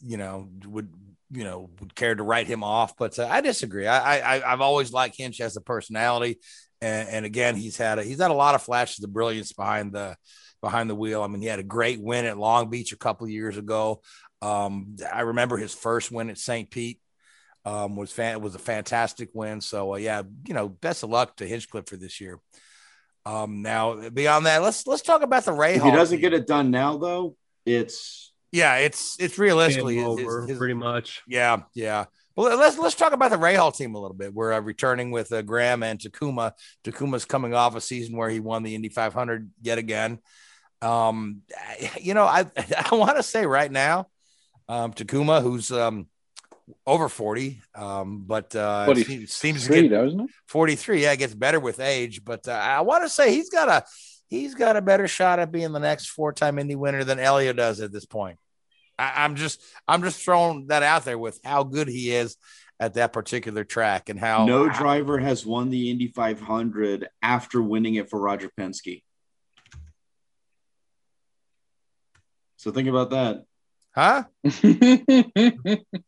you know, would you know would care to write him off, but uh, I disagree. I, I I've always liked Hinch as a personality, and, and again, he's had a, he's had a lot of flashes of brilliance behind the behind the wheel. I mean, he had a great win at Long Beach a couple of years ago. Um, I remember his first win at St. Pete um, was fan was a fantastic win. So uh, yeah, you know, best of luck to Hinchcliffe for this year. Um, now beyond that, let's let's talk about the Ray if Hall. he doesn't team. get it done now, though, it's yeah, it's it's realistically Game his- over, his- pretty much. yeah, yeah. Well, let's let's talk about the Rahal team a little bit. We're uh, returning with uh, Graham and Takuma. Takuma's coming off a season where he won the Indy 500 yet again. Um, you know, I [LAUGHS] I want to say right now, um, Takuma, who's um over 40, um, but uh, Forty seems, seems to get though, isn't it? 43. Yeah, it gets better with age, but uh, I want to say he's got a he's got a better shot at being the next four-time Indy winner than Helio does at this point. I, I'm just I'm just throwing that out there with how good he is at that particular track and how no driver has won the Indy 500 after winning it for Roger Penske. So think about that. huh? [LAUGHS]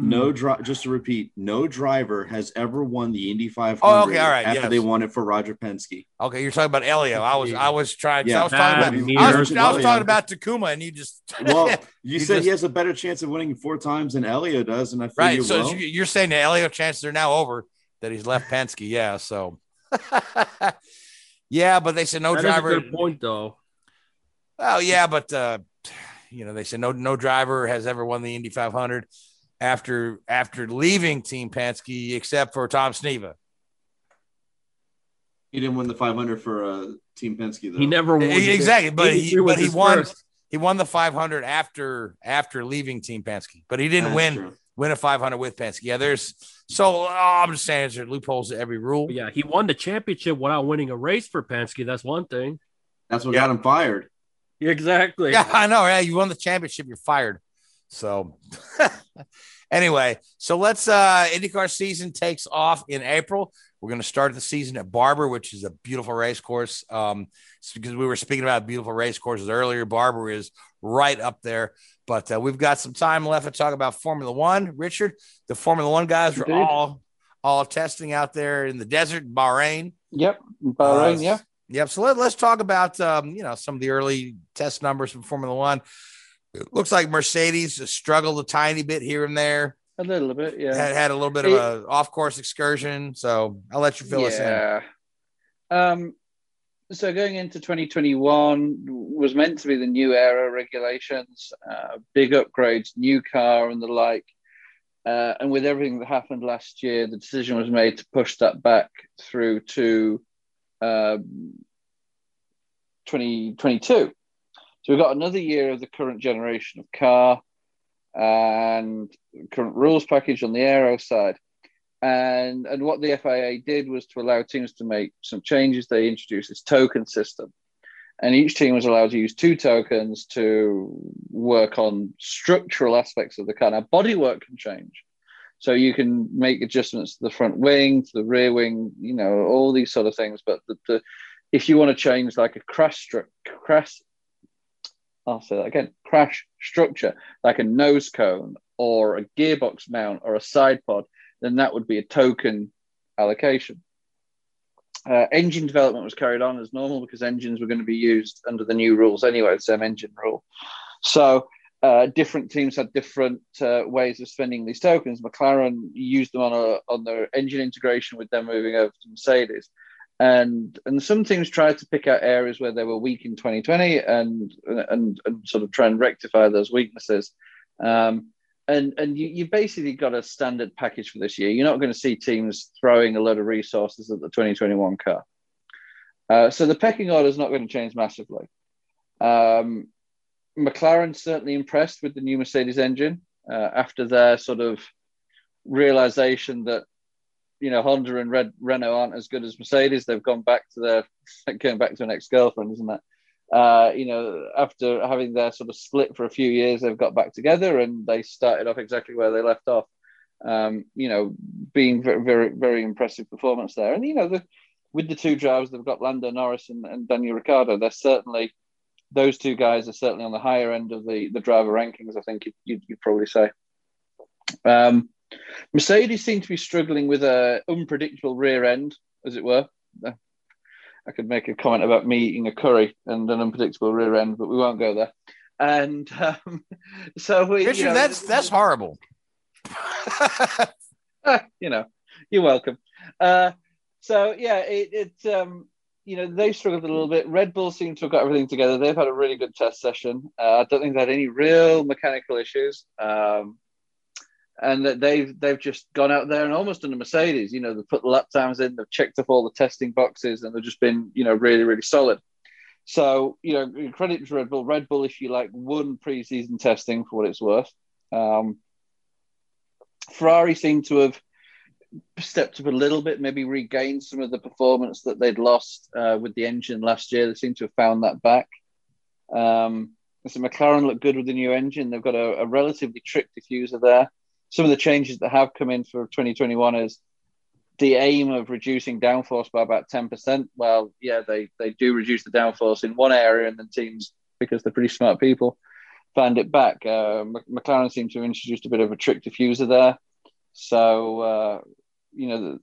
No dri- just to repeat, no driver has ever won the Indy 500 Oh, okay, all right, after yes. they won it for Roger Penske. Okay, you're talking about Helio. I was I was trying. Yeah. I was talking about me I was. I was talking about Takuma, and you just [LAUGHS] Well, you, You said just- he has a better chance of winning four times than Helio does, and I figure, right. So well, you- you're saying that Helio chances are now over that he's left Penske. Yeah. So [LAUGHS] yeah, but they said no That is a driver. good point, though. Oh yeah, but uh, you know, they said no no driver has ever won the Indy 500 after after leaving Team Penske except for Tom Sneva. he didn't win the 500 for uh, Team Penske, though. He never won. Exactly, but he but he won first. he won the 500 after after leaving Team Penske, but he didn't That's win true. win a 500 with Penske. Yeah, there's so oh, I'm just saying there's loopholes to every rule. But yeah, he won the championship without winning a race for Penske. That's one thing. That's what got him fired. Exactly. Yeah, [LAUGHS] I know. Yeah, you won the championship, you're fired. So [LAUGHS] [LAUGHS] anyway, so let's uh IndyCar season takes off in April. We're going to start the season at Barber, which is a beautiful race course. Um, it's because we were speaking about beautiful race courses earlier. Barber is right up there, but uh, we've got some time left to talk about Formula One. Richard, the Formula One guys Indeed. all all testing out there in the desert, Bahrain. Yep, Bahrain. Uh, yeah, Yep. So let, let's talk about um, you know some of the early test numbers from Formula One. It looks like Mercedes struggled a tiny bit here and there. a little bit. Yeah, Had had a little bit of a off course excursion. So I'll let you fill us in. yeah. Um, so going into 2021 was meant to be the new era regulations, uh, big upgrades, new car and the like. Uh, and with everything that happened last year, the decision was made to push that back through to uh, 2022. So we've got another year of the current generation of car and current rules package on the aero side. and and what the FIA did was to allow teams to make some changes. They introduced this token system, and each team was allowed to use two tokens to work on structural aspects of the car. Now, bodywork can change, so you can make adjustments to the front wing, to the rear wing, you know, all these sort of things. But the, the if you want to change like a crash stru- crash, I'll say that again, crash structure, like a nose cone or a gearbox mount or a side pod, then that would be a token allocation. Uh, engine development was carried on as normal because engines were going to be used under the new rules anyway, the same engine rule. So uh, different teams had different uh, ways of spending these tokens. McLaren used them on a, on their engine integration with them moving over to Mercedes, and and some teams tried to pick out areas where they were weak in 2020 and and, and sort of try and rectify those weaknesses. Um, and and you, you've basically got a standard package for this year. You're not going to see teams throwing a lot of resources at the 2021 car. Uh, so the pecking order is not going to change massively. Um, McLaren certainly impressed with the new Mercedes engine uh, after their sort of realization that you know Honda and Red Renault aren't as good as Mercedes. They've gone back to their [LAUGHS] going back to an ex girlfriend, isn't that? uh, you know, after having their sort of split for a few years, they've got back together and they started off exactly where they left off. Um, you know, being very, very, very impressive performance there. And you know, the, with the two drivers, they've got Lando Norris and, and Daniel Ricciardo. They're certainly those two guys are certainly on the higher end of the the driver rankings. I think you'd, you'd probably say. Um, Mercedes seem to be struggling with a unpredictable rear end, as it were. I could make a comment about me eating a curry and an unpredictable rear end, but we won't go there. And um, [LAUGHS] so we, Richard, you know, that's that's horrible. [LAUGHS] you know, you're welcome. Uh, so yeah, it, it um, you know they've struggled a little bit. Red Bull seem to have got everything together. They've had a really good test session. Uh, I don't think they had any real mechanical issues. Um, and they've they've just gone out there and almost done a Mercedes. You know, they've put the lap times in, they've checked off all the testing boxes, and they've just been you know really really solid. So you know, credit to Red Bull. Red Bull, if you like, won preseason testing for what it's worth. Um, Ferrari seemed to have stepped up a little bit, maybe regained some of the performance that they'd lost uh, with the engine last year. They seem to have found that back. Um, so McLaren looked good with the new engine. They've got a, a relatively trick diffuser there some of the changes that have come in for 2021 is the aim of reducing downforce by about 10%. Well, yeah, they, they do reduce the downforce in one area, and then teams, because they're pretty smart people, find it back. Uh, McLaren seemed to have introduced a bit of a trick diffuser there. So, uh, you know,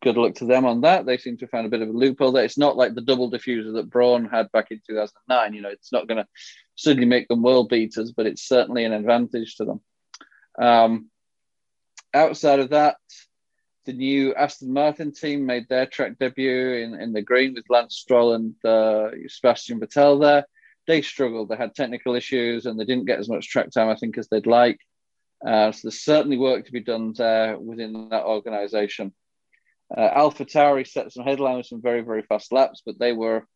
good luck to them on that. They seem to have found a bit of a loophole there. It's not like the double diffuser that Brawn had back in 2009. You know, it's not going to suddenly make them world beaters, but it's certainly an advantage to them. Um, outside of that, the new Aston Martin team made their track debut in, in the green with Lance Stroll and uh, Sebastian Vettel there. They struggled. They had technical issues and they didn't get as much track time, I think, as they'd like. Uh, so there's certainly work to be done there within that organisation. Uh, Alpha Tauri set some headline with some very, very fast laps, but they were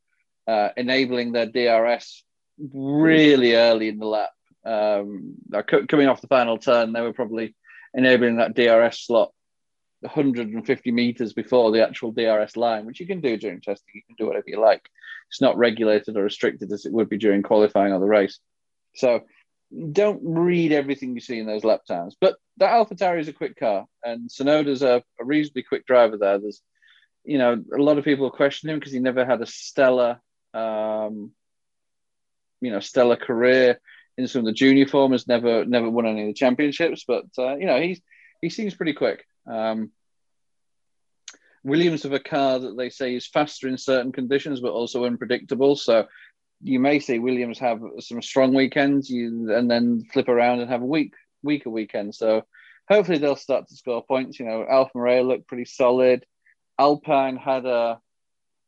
uh, enabling their DRS really early in the lap. Um, coming off the final turn, they were probably enabling that DRS slot 150 meters before the actual DRS line, which you can do during testing. You can do whatever you like. It's not regulated or restricted as it would be during qualifying or the race. So don't read everything you see in those lap times. But that AlphaTauri is a quick car, and Tsunoda's a, a reasonably quick driver there. There's, you know, a lot of people question him because he never had a stellar, um, you know, stellar career in some of the junior form has never never won any of the championships, but uh, you know he's he seems pretty quick. Um, Williams have a car that they say is faster in certain conditions, but also unpredictable. So you may see Williams have some strong weekends, you and then flip around and have a weak weaker weekend. So hopefully they'll start to score points. You know, Alfa Romeo looked pretty solid. Alpine had a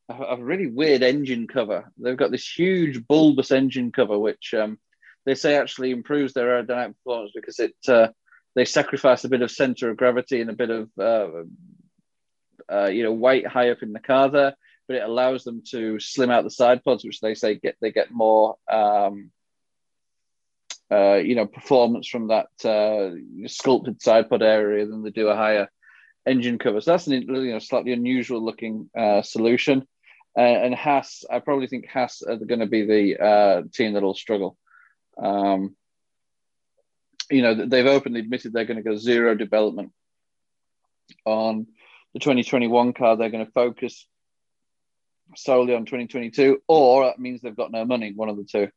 a really weird engine cover. They've got this huge bulbous engine cover, which um, they say actually improves their aerodynamic performance because it uh, they sacrifice a bit of center of gravity and a bit of uh, uh, you know weight high up in the car there, but it allows them to slim out the side pods, which they say get they get more um, uh, you know performance from that uh, sculpted side pod area than they do a higher engine cover. So that's an you know slightly unusual looking solution. Uh, and Haas, I probably think Haas are going to be the uh, team that'll struggle. Um, you know, they've openly admitted they're going to go zero development on the 2021 car. They're going to focus solely on 2022, or that means they've got no money. One of the two.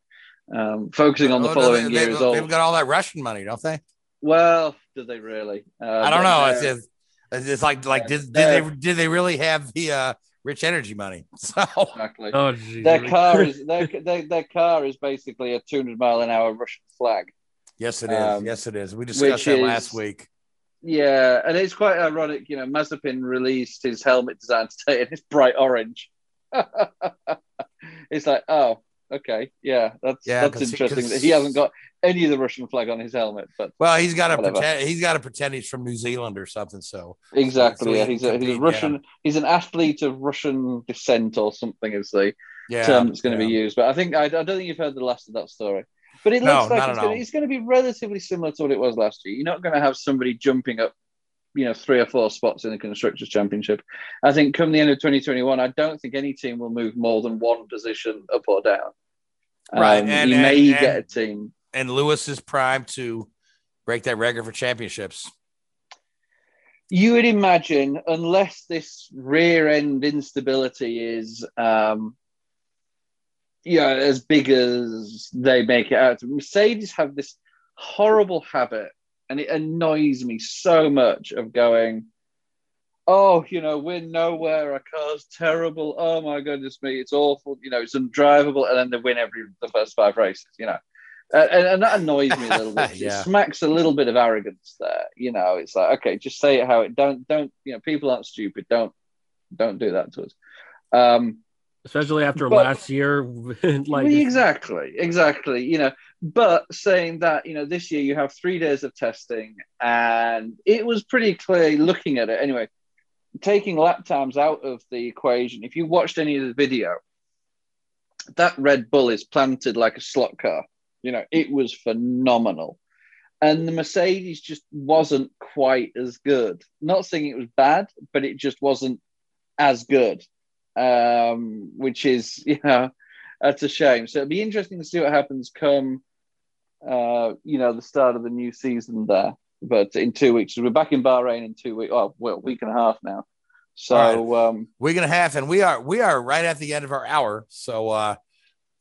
Um, focusing on the Oh, following they, year they've, is all. they've got all that Russian money, don't they? Well, do they really? Uh, I don't know. It's, it's, it's like like did, did they did they really have the uh, rich energy money? [LAUGHS] So exactly. Oh, geez. Their car is their, their, their car is basically a 200 mile an hour Russian flag. yes, it is. Um, yes, it is. We discussed which that is- last week. Yeah, and it's quite ironic. You know, Mazepin released his helmet design today, and it's bright orange. [LAUGHS] it's like, oh, okay, yeah, that's Yeah, that's 'cause he- that he hasn't got any of the Russian flag on his helmet, but Well, he's got to pretend. He's got to pretend he's from New Zealand or something. So exactly, so yeah, he's a, he's a Russian. He's an athlete of Russian descent or something is the Yeah, term that's going to yeah. be used. But I think I, I don't think you've heard the last of that story. But it No, looks like it's going, to, it's going to be relatively similar to what it was last year. You're not going to have somebody jumping up, you know, three or four spots in the constructors' championship. I think come the end of 2021, I don't think any team will move more than one position up or down. Right, Um, and- you and- may and- get a team. And Lewis is primed to break that record for championships. You would imagine, unless this rear end instability is, um, yeah, as big as they make it out. Mercedes have this horrible habit, and it annoys me so much of going, oh, you know, we're nowhere. Our car's terrible. Oh my goodness me, it's awful. You know, it's undrivable, and then they win every the first five races. You know, and, and that annoys me a little bit. [LAUGHS] Yeah. It smacks a little bit of arrogance there. You know, it's like okay, just say it how it. Don't don't. You know, people aren't stupid. Don't don't do that to us. Um, especially after But- last year. [LAUGHS] like exactly, exactly. You know, but saying that, you know, this year you have three days of testing, and it was pretty clear looking at it anyway. Taking lap times out of the equation, if you watched any of the video, that Red Bull is planted like a slot car. You know, it was phenomenal. And the Mercedes just wasn't quite as good. Not saying it was bad, but it just wasn't as good um, which is [LAUGHS] you know that's a shame. So it'll be interesting to see what happens come uh, you know the start of the new season there. But in two weeks, we're back in Bahrain in two weeks. Oh, well, week and a half now. So um, Week and a half, and we are we are right at the end of our hour. So uh,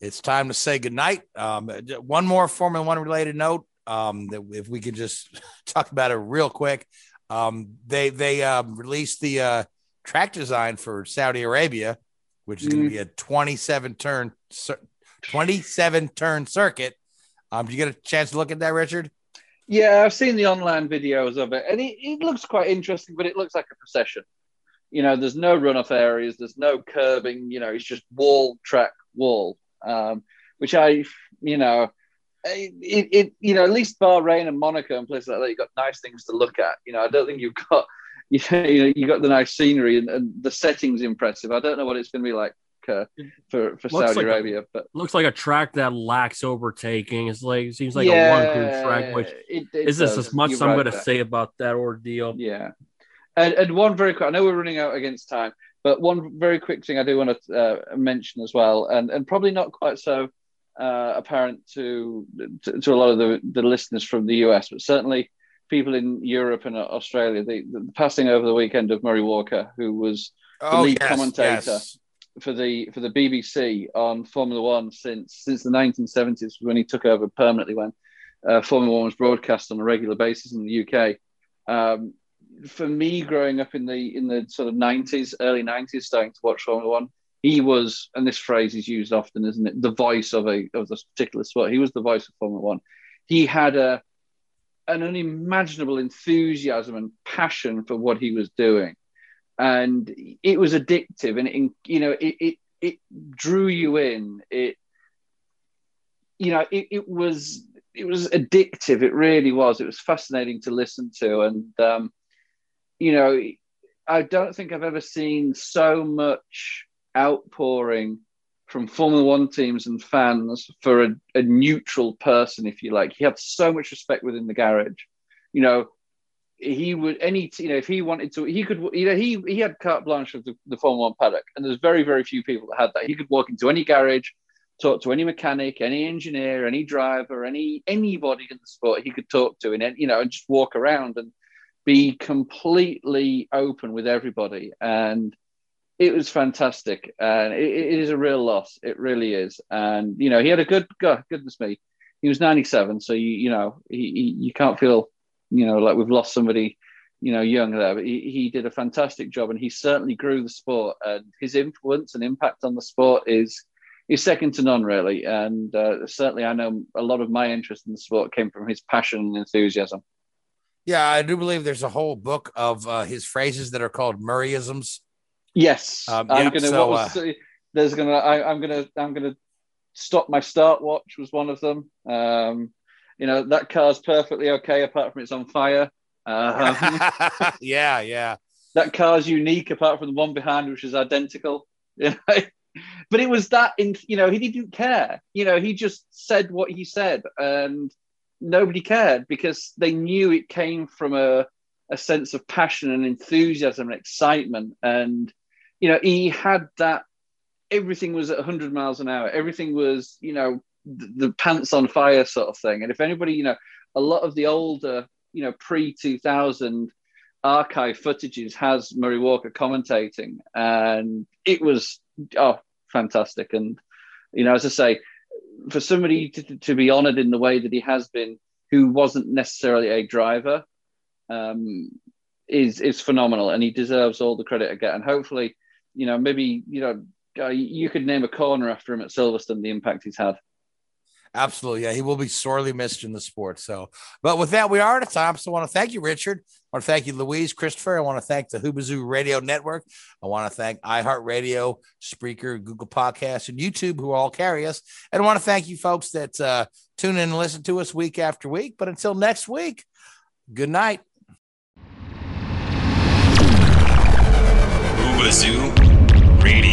it's time to say goodnight. Um, one more Formula One related note. Um, that if we could just [LAUGHS] talk about it real quick. Um, they they um, released the uh, track design for Saudi Arabia, which is going to Mm. be a 27 turn 27 turn circuit. Um, did you get a chance to look at that, Richard? yeah, I've seen the online videos of it, and it, it looks quite interesting. But it looks like a procession. You know, there's no runoff areas, there's no curbing. You know, it's just wall track wall, um, which I, you know, it, it, you know, at least Bahrain and Monaco and places like that, you've got nice things to look at. You know, I don't think you've got, [LAUGHS] you know, you got the nice scenery and, and the setting's impressive. I don't know what it's going to be like uh, for for Looks Saudi like a- Arabia, but looks like a track that lacks overtaking. It's like it seems like Yeah, a one crew track, which it- it is this as much You're as I'm right going to say about that ordeal. Yeah. And, and one very quick, I know we're running out against time, but one very quick thing I do want to uh, mention as well, and, and probably not quite so uh, apparent to, to to a lot of the, the listeners from the US, but certainly people in Europe and Australia. The, the passing over the weekend of Murray Walker, who was the Oh, lead yes, commentator yes. for the for the BBC on Formula One since since the 1970s when he took over permanently when uh, Formula One was broadcast on a regular basis in the UK. Um, for me, growing up in the in the sort of 90s, early 90s, starting to watch Formula One, he was, and this phrase is used often, isn't it? The voice of a of this particular sport. He was the voice of Formula One. He had a an unimaginable enthusiasm and passion for what he was doing and it was addictive and it, you know it, it it drew you in it you know it, it was it was addictive it really was it was fascinating to listen to and um you know i don't think i've ever seen so much outpouring from formula one teams and fans for a, a neutral person if you like. He had so much respect within the garage. You know he would any you know if he wanted to he could you know he he had carte blanche of the, the Formula One paddock, and there's very very few people that had that. He could walk into any garage, talk to any mechanic, any engineer, any driver, any anybody in the sport he could talk to, and you know, and just walk around. And be completely open with everybody. And it was fantastic, and it, it is a real loss. It really is. And you know, he had a good God, goodness me, he was 97, so you you know, he, he, you can't feel you know like we've lost somebody you know young there but he, he did a fantastic job and he certainly grew the sport and his influence and impact on the sport is is second to none really and uh, certainly i know a lot of my interest in the sport came from his passion and enthusiasm yeah i do believe there's a whole book of uh, his phrases that are called murrayisms yes um, i'm yeah, gonna so, was, uh, there's gonna I, i'm gonna i'm gonna stop my start watch was one of them um you know that car's perfectly okay apart from it's on fire. Um, [LAUGHS] yeah, yeah. [LAUGHS] That car's unique apart from the one behind, which is identical. [LAUGHS] You know? but it was that in you know he didn't care. You know he just said what he said, and nobody cared because they knew it came from a a sense of passion and enthusiasm and excitement, and you know he had that. Everything was at 100 miles an hour. Everything was, you know, the pants on fire sort of thing. And if anybody, you know, a lot of the older, you know, pre 2000 archive footages has Murray Walker commentating, and it was oh fantastic. And you know, as I say, for somebody to, to be honoured in the way that he has been, who wasn't necessarily a driver, um, is is phenomenal, and he deserves all the credit again. And hopefully, you know, maybe you know, you could name a corner after him at Silverstone. The impact he's had. Absolutely. Yeah, he will be sorely missed in the sport. So, but with that, we are out of time. So I want to thank you, Richard. I want to thank you, Louise, Christopher. I want to thank the Hoobazoo Radio Network. I want to thank iHeartRadio, Spreaker, Google Podcasts, and YouTube, who all carry us. And I want to thank you folks that uh, tune in and listen to us week after week. But until next week, good night. Hoobazoo Radio.